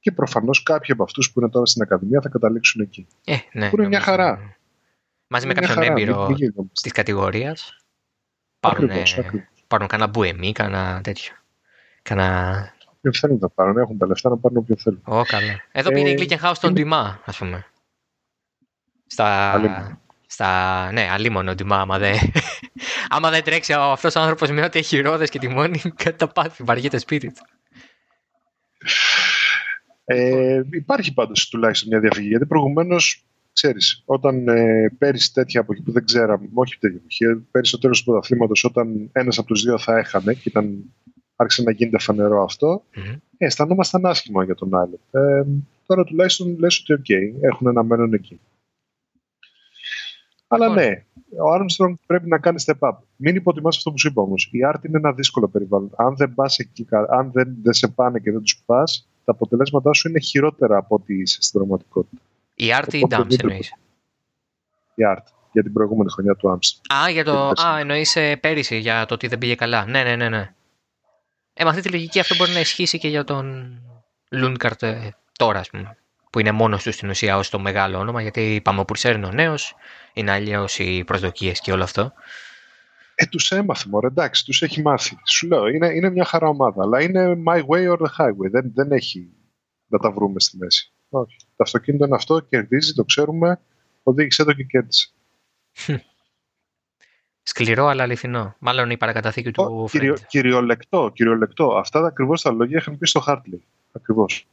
και προφανώς κάποιοι από αυτούς που είναι τώρα στην Ακαδημία θα καταλήξουν εκεί. Ε, ναι, που είναι μια χαρά. Μαζί με κάποιον έμπειρο της κατηγορίας. Πάρουν, πάρουν κανένα μπουεμί, κανένα τέτοιο. Κανένα... Όποιο θέλουν να πάρουν, έχουν τα λεφτά να πάρουν όποιο θέλουν. Ω, καλά. Εδώ πήρε η Glickenhaus στον Ντιμά, ας πούμε. Στα, στα, ναι, αλίμονο Ντιμά, άμα δεν, άμα δεν τρέξει αυτός ο άνθρωπος με ό,τι έχει ρόδες και τιμόνι, κάτι τα πάθει, βαριέται σπίτι του. Ε, υπάρχει πάντως τουλάχιστον μια διαφυγή, γιατί προηγουμένως, ξέρεις, όταν ε, πέρυσι τέτοια από εκεί που δεν ξέραμε, όχι τέτοια εποχή, πέρυσι στο τέλο του πρωταθλήματος, όταν ένας από τους δύο θα έχανε και ήταν, άρχισε να γίνεται φανερό αυτό, mm-hmm. ε, αισθανόμασταν άσχημα για τον άλλο. Ε, τώρα τουλάχιστον λες ότι okay, έχουν ένα μέλλον εκεί. Αλλά λοιπόν. ναι, ο Armstrong πρέπει να κάνει step up. Μην υποτιμάς αυτό που σου είπα όμως. Η Art είναι ένα δύσκολο περιβάλλον. Αν δεν, πας εκεί, αν δεν, δεν σε πάνε και δεν τους πας, τα αποτελέσματά σου είναι χειρότερα από ό,τι είσαι στην πραγματικότητα. Η Art ή η Dams εννοείς; Η Art, για την προηγούμενη χρονιά του Armstrong. Α, για το... Α εννοείς ε, πέρυσι για το ότι δεν πήγε καλά. Ναι, ναι, ναι. ναι. Ε, με αυτή τη λογική αυτό μπορεί να ισχύσει και για τον Λούνκαρτ ε, τώρα, ας πούμε. Που είναι μόνος του στην ουσία ως το μεγάλο όνομα, γιατί είπαμε ο Πουρσέρ είναι ο νέος, είναι αλλιώς οι προσδοκίες και όλο αυτό. Ε, τους έμαθε μόνο, εντάξει, τους έχει μάθει. Σου λέω, είναι, είναι μια χαρά ομάδα, αλλά είναι my way or the highway. Δεν, δεν έχει να τα βρούμε στη μέση. Όχι. Το αυτοκίνητο είναι αυτό, κερδίζει, το ξέρουμε, οδήγησε το και κέρδισε. Σκληρό αλλά αληθινό. Μάλλον η παρακαταθήκη του κυριο, κυριολεκτό, κυριολεκτό. Αυτά ακριβώς τα λόγια είχαν πει στο Χάρτλι. Ακριβώς.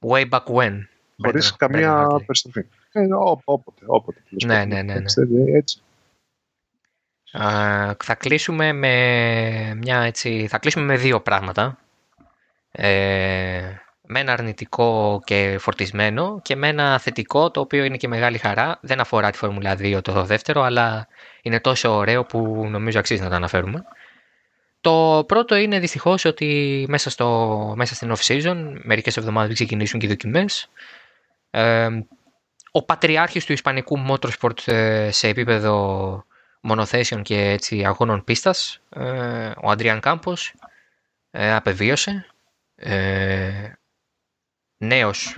Way back when. Χωρίς καμία περιστροφή. Ε, όποτε, όποτε. Ναι, ναι, ναι, ναι. Έτσι. Θα κλείσουμε με μια έτσι, θα κλείσουμε με δύο πράγματα. Ε, με ένα αρνητικό και φορτισμένο και με ένα θετικό το οποίο είναι και μεγάλη χαρά. Δεν αφορά τη Φόρμουλα 2 το δεύτερο, αλλά είναι τόσο ωραίο που νομίζω αξίζει να το αναφέρουμε. Το πρώτο είναι δυστυχώς ότι μέσα, στο, μέσα στην off-season, μερικές εβδομάδες ξεκινήσουν και οι δοκιμές. Ε, ο πατριάρχης του ισπανικού motorsport ε, σε επίπεδο μονοθέσεων και έτσι, αγώνων πίστας, ε, ο Αντριάν Κάμπος, ε, απεβίωσε. Ε, νέος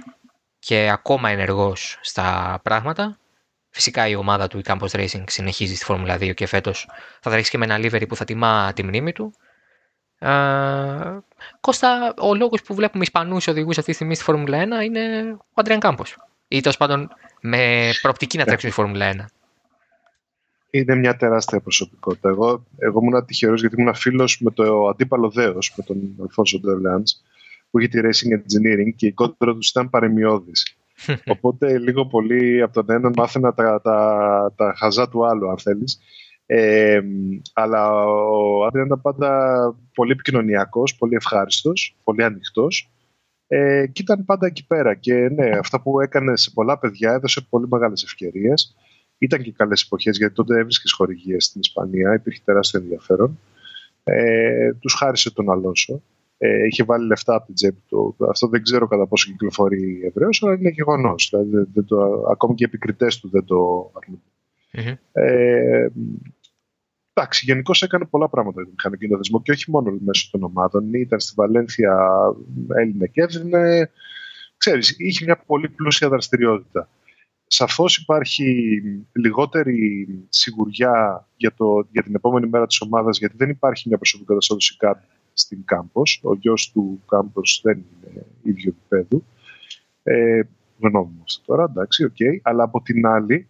και ακόμα ενεργός στα πράγματα. Φυσικά η ομάδα του, η Campos Racing, συνεχίζει στη Φόρμουλα 2 και φέτος θα τρέξει και με ένα livery που θα τιμά τη μνήμη του. Uh, Κώστα, ο λόγος που βλέπουμε Ισπανούς οδηγούς αυτή τη στιγμή στη Φόρμουλα 1 είναι ο Αντριάν Κάμπος. Ή τέλος πάντων με προοπτική να τρέξουν στη Φόρμουλα 1. Είναι μια τεράστια προσωπικότητα. Εγώ, εγώ ήμουν τυχερό γιατί ήμουν φίλος με το αντίπαλο Δέος, με τον Αλφόνσο Ντεβλάντ, που είχε τη Racing Engineering και η κόντρα τους ήταν παρεμιώδη. Οπότε λίγο πολύ από τον έναν μάθαινα τα, τα, τα χαζά του άλλου, αν θέλεις. Ε, αλλά ο Άντρια ήταν πάντα πολύ επικοινωνιακός, πολύ ευχάριστος, πολύ ανοιχτός. Ε, και ήταν πάντα εκεί πέρα. Και ναι, αυτά που έκανε σε πολλά παιδιά έδωσε πολύ μεγάλες ευκαιρίες. Ήταν και καλές εποχές, γιατί τότε έβρισκες χορηγίες στην Ισπανία, υπήρχε τεράστιο ενδιαφέρον. Ε, τους χάρισε τον Αλόνσο ε, είχε βάλει λεφτά από την τσέπη του. Αυτό δεν ξέρω κατά πόσο κυκλοφορεί ευρέως, αλλά είναι γεγονός. Δηλαδή, ακόμη και οι επικριτές του δεν το αρνουν Ε, εντάξει, γενικώ έκανε πολλά πράγματα για τον μηχανικό δεσμό και όχι μόνο μέσω των ομάδων. Ήταν στη Βαλένθια, Έλληνε και έδινε. Ξέρεις, είχε μια πολύ πλούσια δραστηριότητα. Σαφώς υπάρχει λιγότερη σιγουριά για, το, για την επόμενη μέρα της ομάδας, γιατί δεν υπάρχει μια προσωπικότητα σαν το στην Κάμπος. Ο γιος του Κάμπος δεν είναι ίδιο επίπεδου. Ε, γνώμη αυτό τώρα, εντάξει, ok. Okay. Αλλά από την άλλη,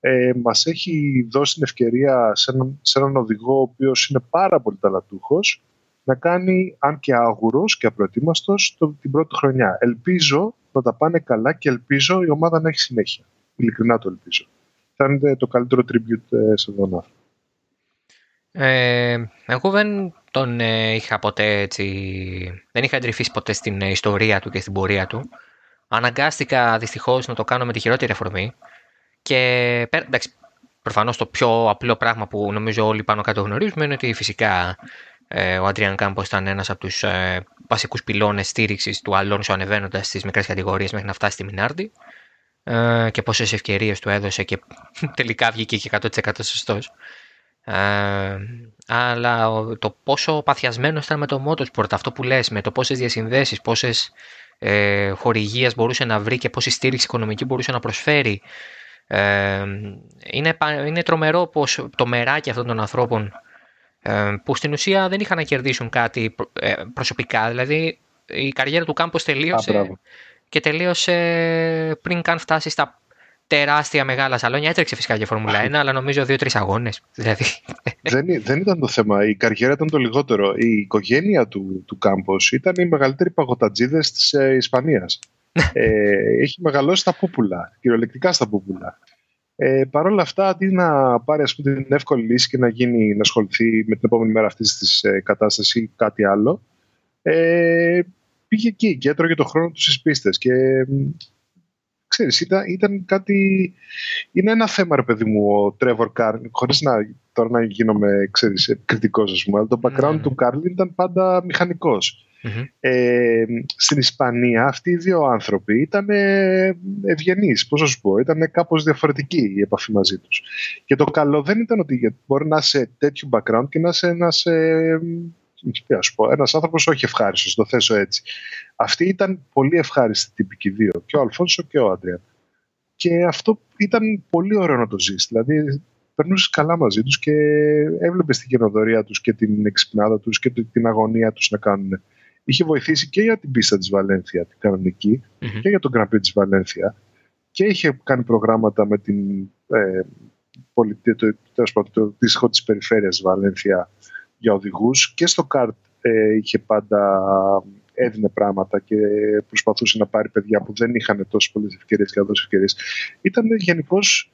ε, μας έχει δώσει την ευκαιρία σε έναν, σε έναν οδηγό ο οποίος είναι πάρα πολύ ταλατούχος να κάνει, αν και άγουρος και απροετοίμαστος, το, την πρώτη χρονιά. Ελπίζω να τα πάνε καλά και ελπίζω η ομάδα να έχει συνέχεια. Ειλικρινά το ελπίζω. Θα είναι το καλύτερο tribute ε, σε τον ε, εγώ δεν τον ε, είχα ποτέ έτσι, δεν είχα εντρυφήσει ποτέ στην ε, ιστορία του και στην πορεία του. Αναγκάστηκα δυστυχώς να το κάνω με τη χειρότερη αφορμή και εντάξει, προφανώς το πιο απλό πράγμα που νομίζω όλοι πάνω κάτω γνωρίζουμε είναι ότι φυσικά ε, ο Αντριάν Κάμπο ήταν ένας από τους ε, βασικούς πυλώνες στήριξης του Αλόνσο ανεβαίνοντας στις μικρές κατηγορίες μέχρι να φτάσει στη Μινάρντι ε, και πόσες ευκαιρίες του έδωσε και τελικά βγήκε και 100% σωστός. Ε, αλλά το πόσο παθιασμένος ήταν με το Motorsport, αυτό που λες, με το πόσες διασυνδέσεις, πόσες ε, χορηγίες μπορούσε να βρει και πόση στήριξη οικονομική μπορούσε να προσφέρει. Ε, είναι, είναι τρομερό πως το μεράκι αυτών των ανθρώπων ε, που στην ουσία δεν είχαν να κερδίσουν κάτι ε, προσωπικά, δηλαδή η καριέρα του Κάμπος τελείωσε και τελείωσε πριν καν φτάσει στα τεράστια μεγάλα σαλόνια. Έτρεξε φυσικά για Φόρμουλα 1, αλλά νομίζω δύο-τρεις αγώνες. Δηλαδή. Δεν, δεν ήταν το θέμα. Η καριέρα ήταν το λιγότερο. Η οικογένεια του, του Κάμπος ήταν οι μεγαλύτεροι παγωτατζίδες της ε, Ισπανίας. ε, έχει μεγαλώσει στα πούπουλα, κυριολεκτικά στα πούπουλα. Ε, Παρ' όλα αυτά, αντί να πάρει ας πούμε, την εύκολη λύση και να, γίνει, να ασχοληθεί με την επόμενη μέρα αυτής της ε, κατάστασης ή κάτι άλλο, ε, πήγε εκεί και έτρωγε το χρόνο του στις πίστες. Και ξέρεις, ήταν, ήταν κάτι... Είναι ένα θέμα, ρε παιδί μου, ο Τρέβορ Κάρλιν, χωρίς να, τώρα να γίνομαι, ξέρεις, κριτικός, ας πούμε, αλλά το background mm-hmm. του Κάρλιν ήταν πάντα μηχανικός. Mm-hmm. Ε, στην Ισπανία αυτοί οι δύο άνθρωποι ήταν ευγενείς, πώς να σου πω, ήταν κάπως διαφορετική η επαφή μαζί τους. Και το καλό δεν ήταν ότι μπορεί να είσαι τέτοιο background και να είσαι ένας ε, ας πω, ένας άνθρωπος όχι ευχάριστος, το θέσω έτσι. Αυτή ήταν πολύ ευχάριστη τυπική δύο, και ο Αλφόνσο και ο Άντρια. Και αυτό ήταν πολύ ωραίο να το ζεις. Δηλαδή, περνούσες καλά μαζί τους και έβλεπες την καινοδορία τους και την εξυπνάδα τους και την αγωνία τους να κάνουν. Είχε βοηθήσει και για την πίστα της Βαλένθια, την κανονικη και για τον Grand της Βαλένθια. Και είχε κάνει προγράμματα με την ε, πολιτεία, το, το, το, το, της περιφέρειας Βαλένθια για οδηγούς και στο καρτ ε, είχε πάντα έδινε πράγματα και προσπαθούσε να πάρει παιδιά που δεν είχαν τόσο πολλές ευκαιρίες και να δώσει ευκαιρίες. Ήταν γενικώς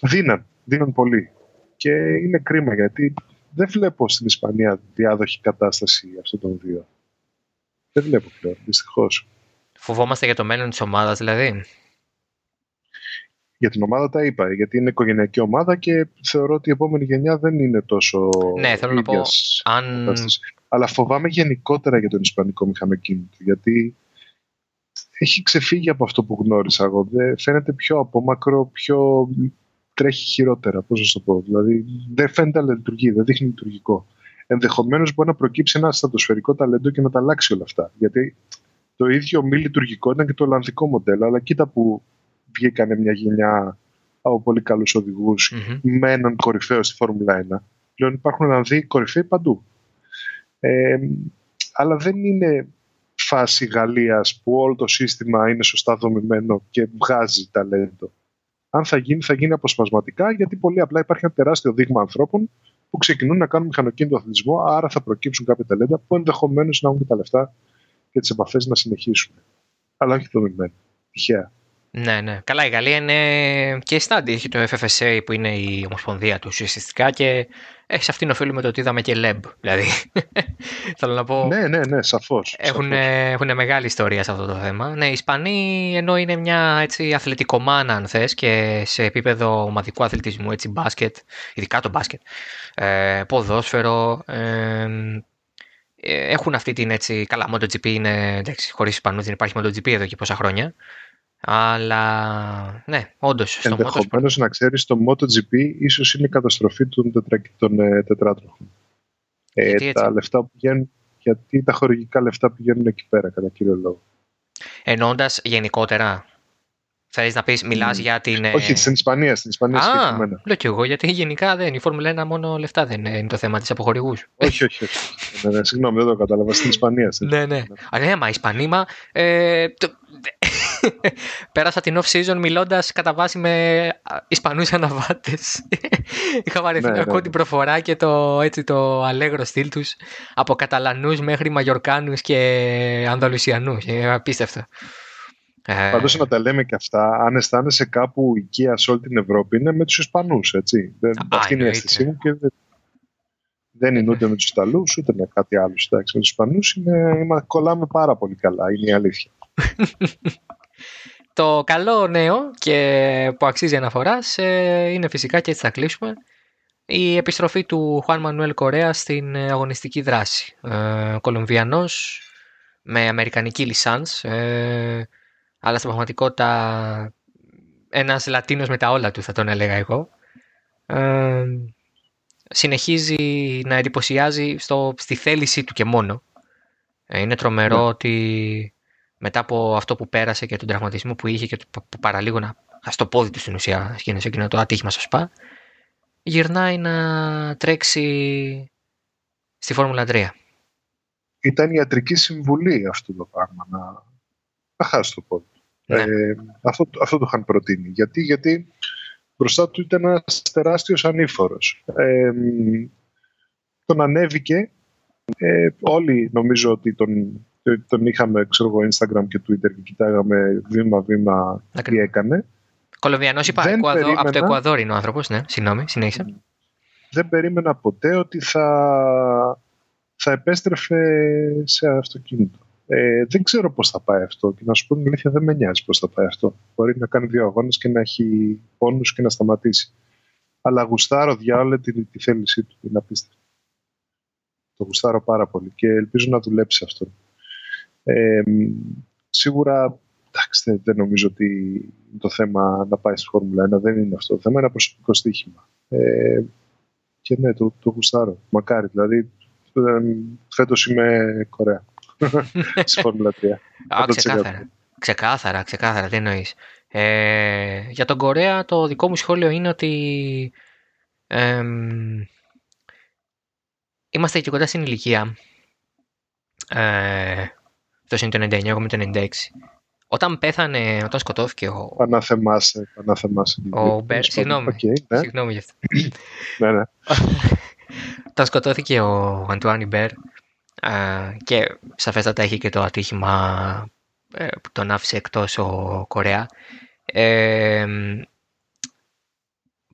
δίναν, δίναν πολύ. Και είναι κρίμα γιατί δεν βλέπω στην Ισπανία διάδοχη κατάσταση αυτών των δύο. Δεν βλέπω πλέον, δυστυχώς. Φοβόμαστε για το μέλλον της ομάδας, δηλαδή. Για την ομάδα τα είπα, γιατί είναι οικογενειακή ομάδα και θεωρώ ότι η επόμενη γενιά δεν είναι τόσο. Ναι, θέλω να πω. Αν... Αλλά φοβάμαι γενικότερα για τον Ισπανικό μηχανοκίνητο, γιατί έχει ξεφύγει από αυτό που γνώρισα εγώ. Φαίνεται πιο απόμακρο, πιο τρέχει χειρότερα. Πώς να το πω. Δηλαδή δεν φαίνεται να λειτουργεί, δεν δείχνει λειτουργικό. Ενδεχομένως μπορεί να προκύψει ένα στατοσφαιρικό ταλέντο και να τα αλλάξει όλα αυτά. Γιατί το ίδιο μη λειτουργικό ήταν και το Ολλανδικό μοντέλο, αλλά κοίτα που βγήκανε μια γενιά από πολύ καλούς οδηγούς mm-hmm. με έναν κορυφαίο στη Φόρμουλα 1. Πλέον υπάρχουν Ολλανδοί κορυφαίοι παντού. Ε, αλλά δεν είναι φάση Γαλλίας που όλο το σύστημα είναι σωστά δομημένο και βγάζει ταλέντο. Αν θα γίνει, θα γίνει αποσπασματικά, γιατί πολύ απλά υπάρχει ένα τεράστιο δείγμα ανθρώπων που ξεκινούν να κάνουν μηχανοκίνητο αθλητισμό, άρα θα προκύψουν κάποια ταλέντα που ενδεχομένως να έχουν τα λεφτά και τις επαφές να συνεχίσουν. Αλλά όχι δομημένο. Τυχαία. Ναι, ναι. Καλά, η Γαλλία είναι και στάντη. Έχει το FFSA που είναι η ομοσπονδία του ουσιαστικά και έχει σε αυτήν οφείλουμε το ότι είδαμε και LEB. Δηλαδή, θέλω να πω. Ναι, ναι, ναι, σαφώς. Έχουν, έχουν μεγάλη ιστορία σε αυτό το θέμα. Ναι, οι Ισπανοί ενώ είναι μια έτσι, αθλητικομάνα, αν θες, και σε επίπεδο ομαδικού αθλητισμού, έτσι, μπάσκετ, ειδικά το μπάσκετ, ε, ποδόσφαιρο. Ε, έχουν αυτή την έτσι. Καλά, MotoGP είναι. Εντάξει, χωρίς Ισπανούς δεν υπάρχει MotoGP εδώ και πόσα χρόνια. Αλλά ναι, όντως. Ενδεχομένως να ξέρεις το MotoGP ίσως είναι η καταστροφή των, τετρα, των ε, τετράτροχων. Ε, τα λεφτά που πηγαίνουν, γιατί τα χορηγικά λεφτά πηγαίνουν εκεί πέρα, κατά κύριο λόγο. Εννοώντας γενικότερα. Θέλεις να πεις, μιλάς mm. για την. Ε, όχι, στην Ισπανία. Στην Ισπανία Α, συγκεκριμένα. Λέω κι εγώ, γιατί γενικά δεν. Η Φόρμουλα 1 μόνο λεφτά δεν είναι το θέμα της από χορηγού. όχι, όχι. όχι. ναι, ναι, συγγνώμη, δεν το κατάλαβα. Στην Ισπανία. Στην ναι, ναι. Αλλά ναι, μα Ισπανοί, μα. Ε, το, Πέρασα την off-season μιλώντας κατά βάση με Ισπανούς αναβάτες. Είχα βαρεθεί ναι, να ακούω ναι. την προφορά και το, έτσι, το αλέγρο στυλ τους από Καταλανούς μέχρι Μαγιορκάνους και Ανδαλουσιανούς. Απίστευτο. Ε... Πάντως να τα λέμε και αυτά, αν αισθάνεσαι κάπου οικία σε όλη την Ευρώπη, είναι με τους Ισπανούς. Αυτή είναι η αίσθησή μου και δεν, δεν είναι ούτε με τους Ιταλούς ούτε με κάτι άλλο. με τους Ισπανούς κολλάμε πάρα πολύ καλά, είναι η αλήθεια. το καλό νέο και που αξίζει αναφορά είναι φυσικά και έτσι θα κλείσουμε η επιστροφή του Χουάν Μανουέλ Κορέα στην αγωνιστική δράση. Ε, Κολομβιανός με αμερικανική λισάνς ε, αλλά στην πραγματικότητα ένας Λατίνος με τα όλα του θα τον έλεγα εγώ. Ε, συνεχίζει να εντυπωσιάζει στο, στη θέλησή του και μόνο. Ε, είναι τρομερό ναι. ότι μετά από αυτό που πέρασε και τον τραυματισμό που είχε και που παραλίγο να στο πόδι του στην ουσία σε εκείνο το ατύχημα στο ΣΠΑ, γυρνάει να τρέξει στη Φόρμουλα 3. Ήταν ιατρική συμβουλή αυτό το πράγμα, να, να χάσει το πόδι του. Ναι. Ε, αυτό, αυτό το είχαν προτείνει. Γιατί, γιατί μπροστά του ήταν ένας τεράστιος ανήφορος. Ε, τον ανέβηκε. Ε, όλοι νομίζω ότι τον τον είχαμε ξέρω εγώ, Instagram και Twitter και κοιτάγαμε βήμα-βήμα τι έκανε. Κολομβιανός είπα, Εκουαδό, από το Εκουαδόρ είναι ο άνθρωπος, ναι, συγγνώμη, συνέχισα. Δεν περίμενα ποτέ ότι θα, θα επέστρεφε σε αυτοκίνητο. Ε, δεν ξέρω πώς θα πάει αυτό και να σου πω την αλήθεια δεν με νοιάζει πώς θα πάει αυτό. Μπορεί να κάνει δύο αγώνες και να έχει πόνους και να σταματήσει. Αλλά γουστάρω διάολε τη, τη θέλησή του, την απίστευτη. Το γουστάρω πάρα πολύ και ελπίζω να δουλέψει αυτό. Ε, σίγουρα εντάξει, δεν νομίζω ότι είναι το θέμα να πάει στη Φόρμουλα 1. Δεν είναι αυτό το θέμα. Είναι ένα προσωπικό στοίχημα. Ε, και ναι, το, το γουστάρω. Μακάρι. Δηλαδή, ε, φέτος είμαι Κορέα. στη Φόρμουλα 3. Α, ξεκάθαρα. Ξεκάθαρα, ξεκάθαρα. Τι εννοείς. Ε, για τον Κορέα, το δικό μου σχόλιο είναι ότι Ε, είμαστε και κοντά στην ηλικία. Ε, αυτό είναι το 99, εγώ με το 96. Όταν πέθανε, όταν σκοτώθηκε ο... Παναθεμάσαι, παναθεμάσαι. Ο Μπέρ, συγγνώμη, okay, ναι. συγγνώμη γι' αυτό. ναι, ναι. Όταν σκοτώθηκε ο Αντουάνι Μπέρ και σαφέστατα έχει και το ατύχημα ε, που τον άφησε εκτός ο Κορέα. Ε,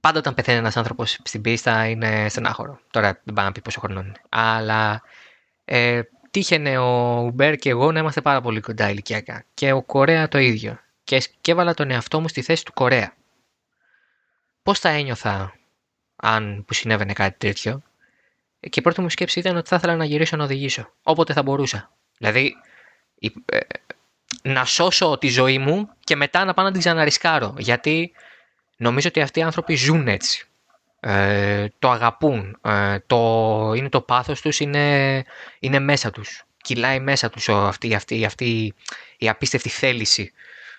πάντα όταν πεθαίνει ένας άνθρωπος στην πίστα είναι στενάχωρο. Τώρα δεν πάει να πει πόσο χρόνο είναι. Αλλά ε, τύχαινε ο Μπέρ και εγώ να είμαστε πάρα πολύ κοντά ηλικιακά. Και ο Κορέα το ίδιο. Και, και έβαλα τον εαυτό μου στη θέση του Κορέα. Πώς θα ένιωθα αν που συνέβαινε κάτι τέτοιο; Και η πρώτη μου σκέψη ήταν ότι θα ήθελα να γυρίσω να οδηγήσω. Όποτε θα μπορούσα. Δηλαδή, ε, να σώσω τη ζωή μου και μετά να πάω να την ξαναρισκάρω. Γιατί νομίζω ότι αυτοί οι άνθρωποι ζουν έτσι. Ε, το αγαπούν. Ε, το, είναι το πάθος τους, είναι, είναι μέσα τους. Κυλάει μέσα τους αυτή, αυτή, αυτή η απίστευτη θέληση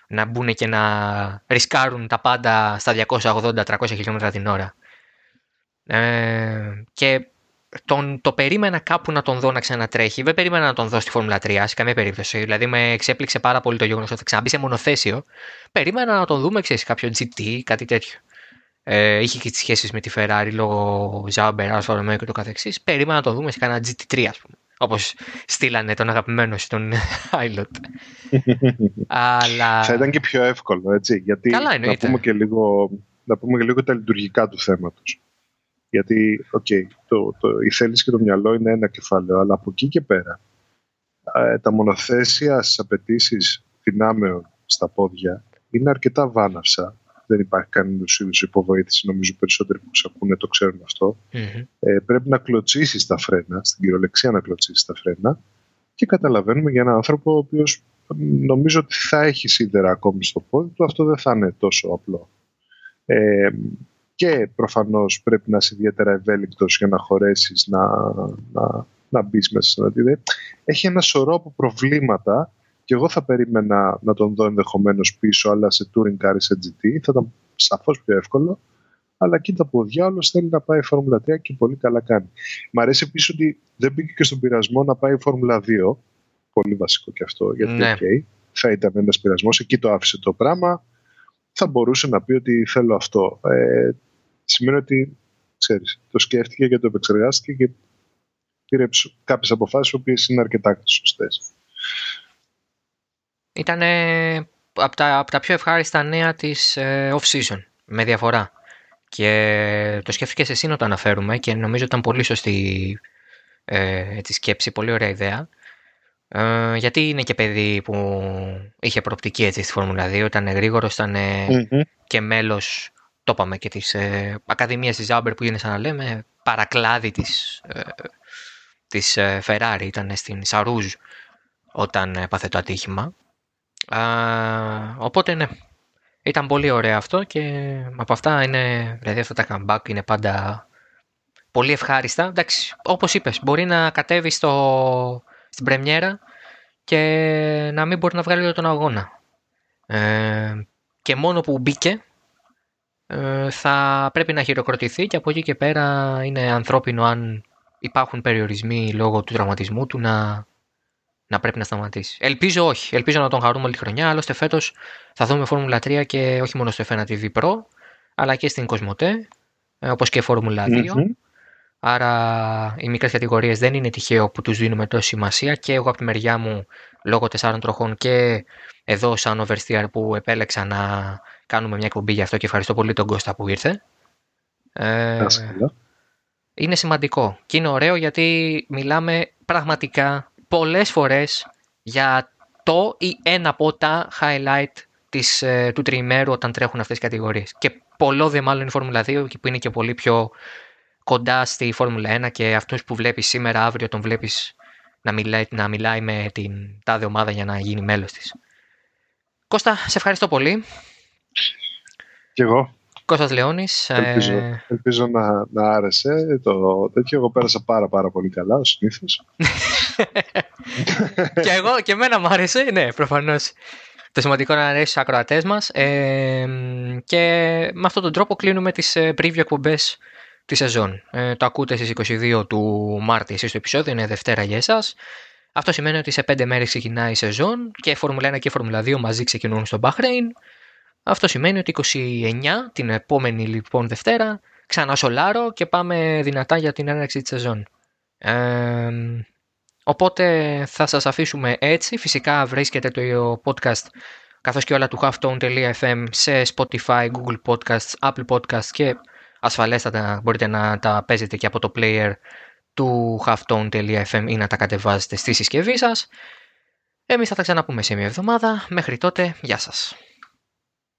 να μπουν και να ρισκάρουν τα πάντα στα 280-300 χιλιόμετρα την ώρα. Ε, και τον, το περίμενα κάπου να τον δω να ξανατρέχει. Δεν περίμενα να τον δω στη Φόρμουλα 3 σε καμία περίπτωση. Δηλαδή με εξέπληξε πάρα πολύ το γεγονός ότι θα ξαναμπεί σε μονοθέσιο. Περίμενα να τον δούμε, ξέρεις, κάποιο GT, κάτι τέτοιο. Ε, είχε και τις σχέσεις με τη Ferrari λόγω Ζάμπερ, Alfa Romeo και το καθεξής. Περίμενα να τον δούμε σε κανένα GT3, ας πούμε. Όπως στείλανε τον αγαπημένο στον Άιλοτ. Αλλά... Θα ήταν και πιο εύκολο, έτσι. Γιατί Καλά, να, πούμε και λίγο, να πούμε και λίγο τα λειτουργικά του θέματος. Γιατί, okay, το, το, η θέληση και το μυαλό είναι ένα κεφάλαιο, αλλά από εκεί και πέρα ε, τα μονοθέσια στις απαιτήσεις δυνάμεων στα πόδια είναι αρκετά βάναυσα. Δεν υπάρχει κανένα είδους υποβοήθηση. Νομίζω περισσότεροι που σε ακούνε το ξέρουν Ε, πρέπει να κλωτσίσεις τα φρένα, στην κυριολεξία να κλωτσίσεις τα φρένα. Και καταλαβαίνουμε για έναν άνθρωπο ο οποίος νομίζω ότι θα έχει σίδερα ακόμη στο πόδι του, αυτό δεν θα είναι τόσο απλό. Ε, και προφανώς πρέπει να είσαι ιδιαίτερα ευέλικτος για να χωρέσεις να, να, να μπεις μέσα σε ένα Έχει ένα σωρό από προβλήματα και εγώ θα περίμενα να τον δω ενδεχομένως πίσω, αλλά σε touring car σε GT θα ήταν σαφώς πιο εύκολο. Αλλά κοίτα που ο διάολος θέλει να πάει η Φόρμουλα 3 και πολύ καλά κάνει. Μ' αρέσει επίσης ότι δεν μπήκε και στον πειρασμό να πάει η Φόρμουλα 2. Πολύ βασικό και αυτό, γιατί ναι. okay, θα ήταν ένας πειρασμός. Εκεί το άφησε το πράγμα. Θα μπορούσε να πει ότι θέλω αυτό. Ε, σημαίνει ότι ξέρεις, το σκέφτηκε και το επεξεργάστηκε και πήρε κάποιες αποφάσεις που είναι αρκετά σωστές. Ήταν από τα, από τα πιο ευχάριστα νέα της ε, off-season, με διαφορά. Και το σκέφτηκες εσύ να το αναφέρουμε και νομίζω ήταν πολύ σωστή ε, τη σκέψη, πολύ ωραία ιδέα. Ε, γιατί είναι και παιδί που είχε προοπτική έτσι στη Φόρμουλα 2, ήταν γρήγορος, ήταν και μέλος το είπαμε και της ε, Ακαδημίας της Zauber που είναι σαν να λέμε παρακλάδι της, ε, της ε, Ferrari ήταν στην Σαρούζ όταν έπαθε το ατύχημα οπότε ναι. Ήταν πολύ ωραίο αυτό και από αυτά είναι δηλαδή αυτά τα comeback είναι πάντα πολύ ευχάριστα. Εντάξει όπως είπες μπορεί να κατέβει στο, στην πρεμιέρα και να μην μπορεί να βγάλει τον αγώνα. Ε, και μόνο που μπήκε ε, θα πρέπει να χειροκροτηθεί και από εκεί και πέρα είναι ανθρώπινο αν υπάρχουν περιορισμοί λόγω του τραυματισμού του να, να πρέπει να σταματήσει. Ελπίζω όχι. Ελπίζω να τον χαρούμε όλη τη χρονιά. Άλλωστε φέτος θα δούμε Φόρμουλα 3 και όχι μόνο στο F1 TV Pro, αλλά και στην Κοσμοτέ, ε, όπως και Φόρμουλα 2. Άρα οι μικρές κατηγορίες δεν είναι τυχαίο που τους δίνουμε τόση σημασία και εγώ από τη μεριά μου λόγω τεσσάρων τροχών και εδώ σαν oversteer που επέλεξα να κάνουμε μια εκπομπή γι' αυτό και ευχαριστώ πολύ τον Κώστα που ήρθε. Ε, είναι σημαντικό και είναι ωραίο γιατί μιλάμε πραγματικά πολλές φορές για το ή ένα από τα highlight της, ε, του τριημέρου όταν τρέχουν αυτές οι κατηγορίες. Και πολλό δε μάλλον η Φόρμουλα 2 που είναι και πολύ πιο κοντά στη Φόρμουλα 1 και αυτούς που βλέπεις σήμερα, αύριο τον βλέπεις να μιλάει, να μιλάει με την τάδε ομάδα για να γίνει μέλος της. Κώστα, σε ευχαριστώ πολύ. Κι εγώ. Κώστας Λεώνης. Ελπίζω, ε... ελπίζω να, να άρεσε το τέτοιο. Εγώ πέρασα πάρα πάρα πολύ καλά, ως συνήθως. και εγώ και εμένα μου άρεσε, ναι, προφανώς. Το σημαντικό να αρέσει στους ακροατές μας. Ε, και με αυτόν τον τρόπο κλείνουμε τις ε, preview εκπομπές της σεζόν. Ε, το ακούτε στις 22 του Μάρτη εσείς το επεισόδιο, είναι Δευτέρα για εσάς. Αυτό σημαίνει ότι σε 5 μέρες ξεκινάει η σεζόν και Φόρμουλα 1 και Φόρμουλα 2 μαζί ξεκινούν στο Bahrain. Αυτό σημαίνει ότι 29, την επόμενη λοιπόν Δευτέρα, ξανά σολάρο και πάμε δυνατά για την έναρξη της σεζόν. Ε, οπότε θα σας αφήσουμε έτσι. Φυσικά βρίσκεται το podcast καθώς και όλα του halftone.fm σε Spotify, Google Podcasts, Apple Podcasts και ασφαλέστατα μπορείτε να τα παίζετε και από το player του halftone.fm ή να τα κατεβάζετε στη συσκευή σας. Εμείς θα τα ξαναπούμε σε μια εβδομάδα. Μέχρι τότε, γεια σας.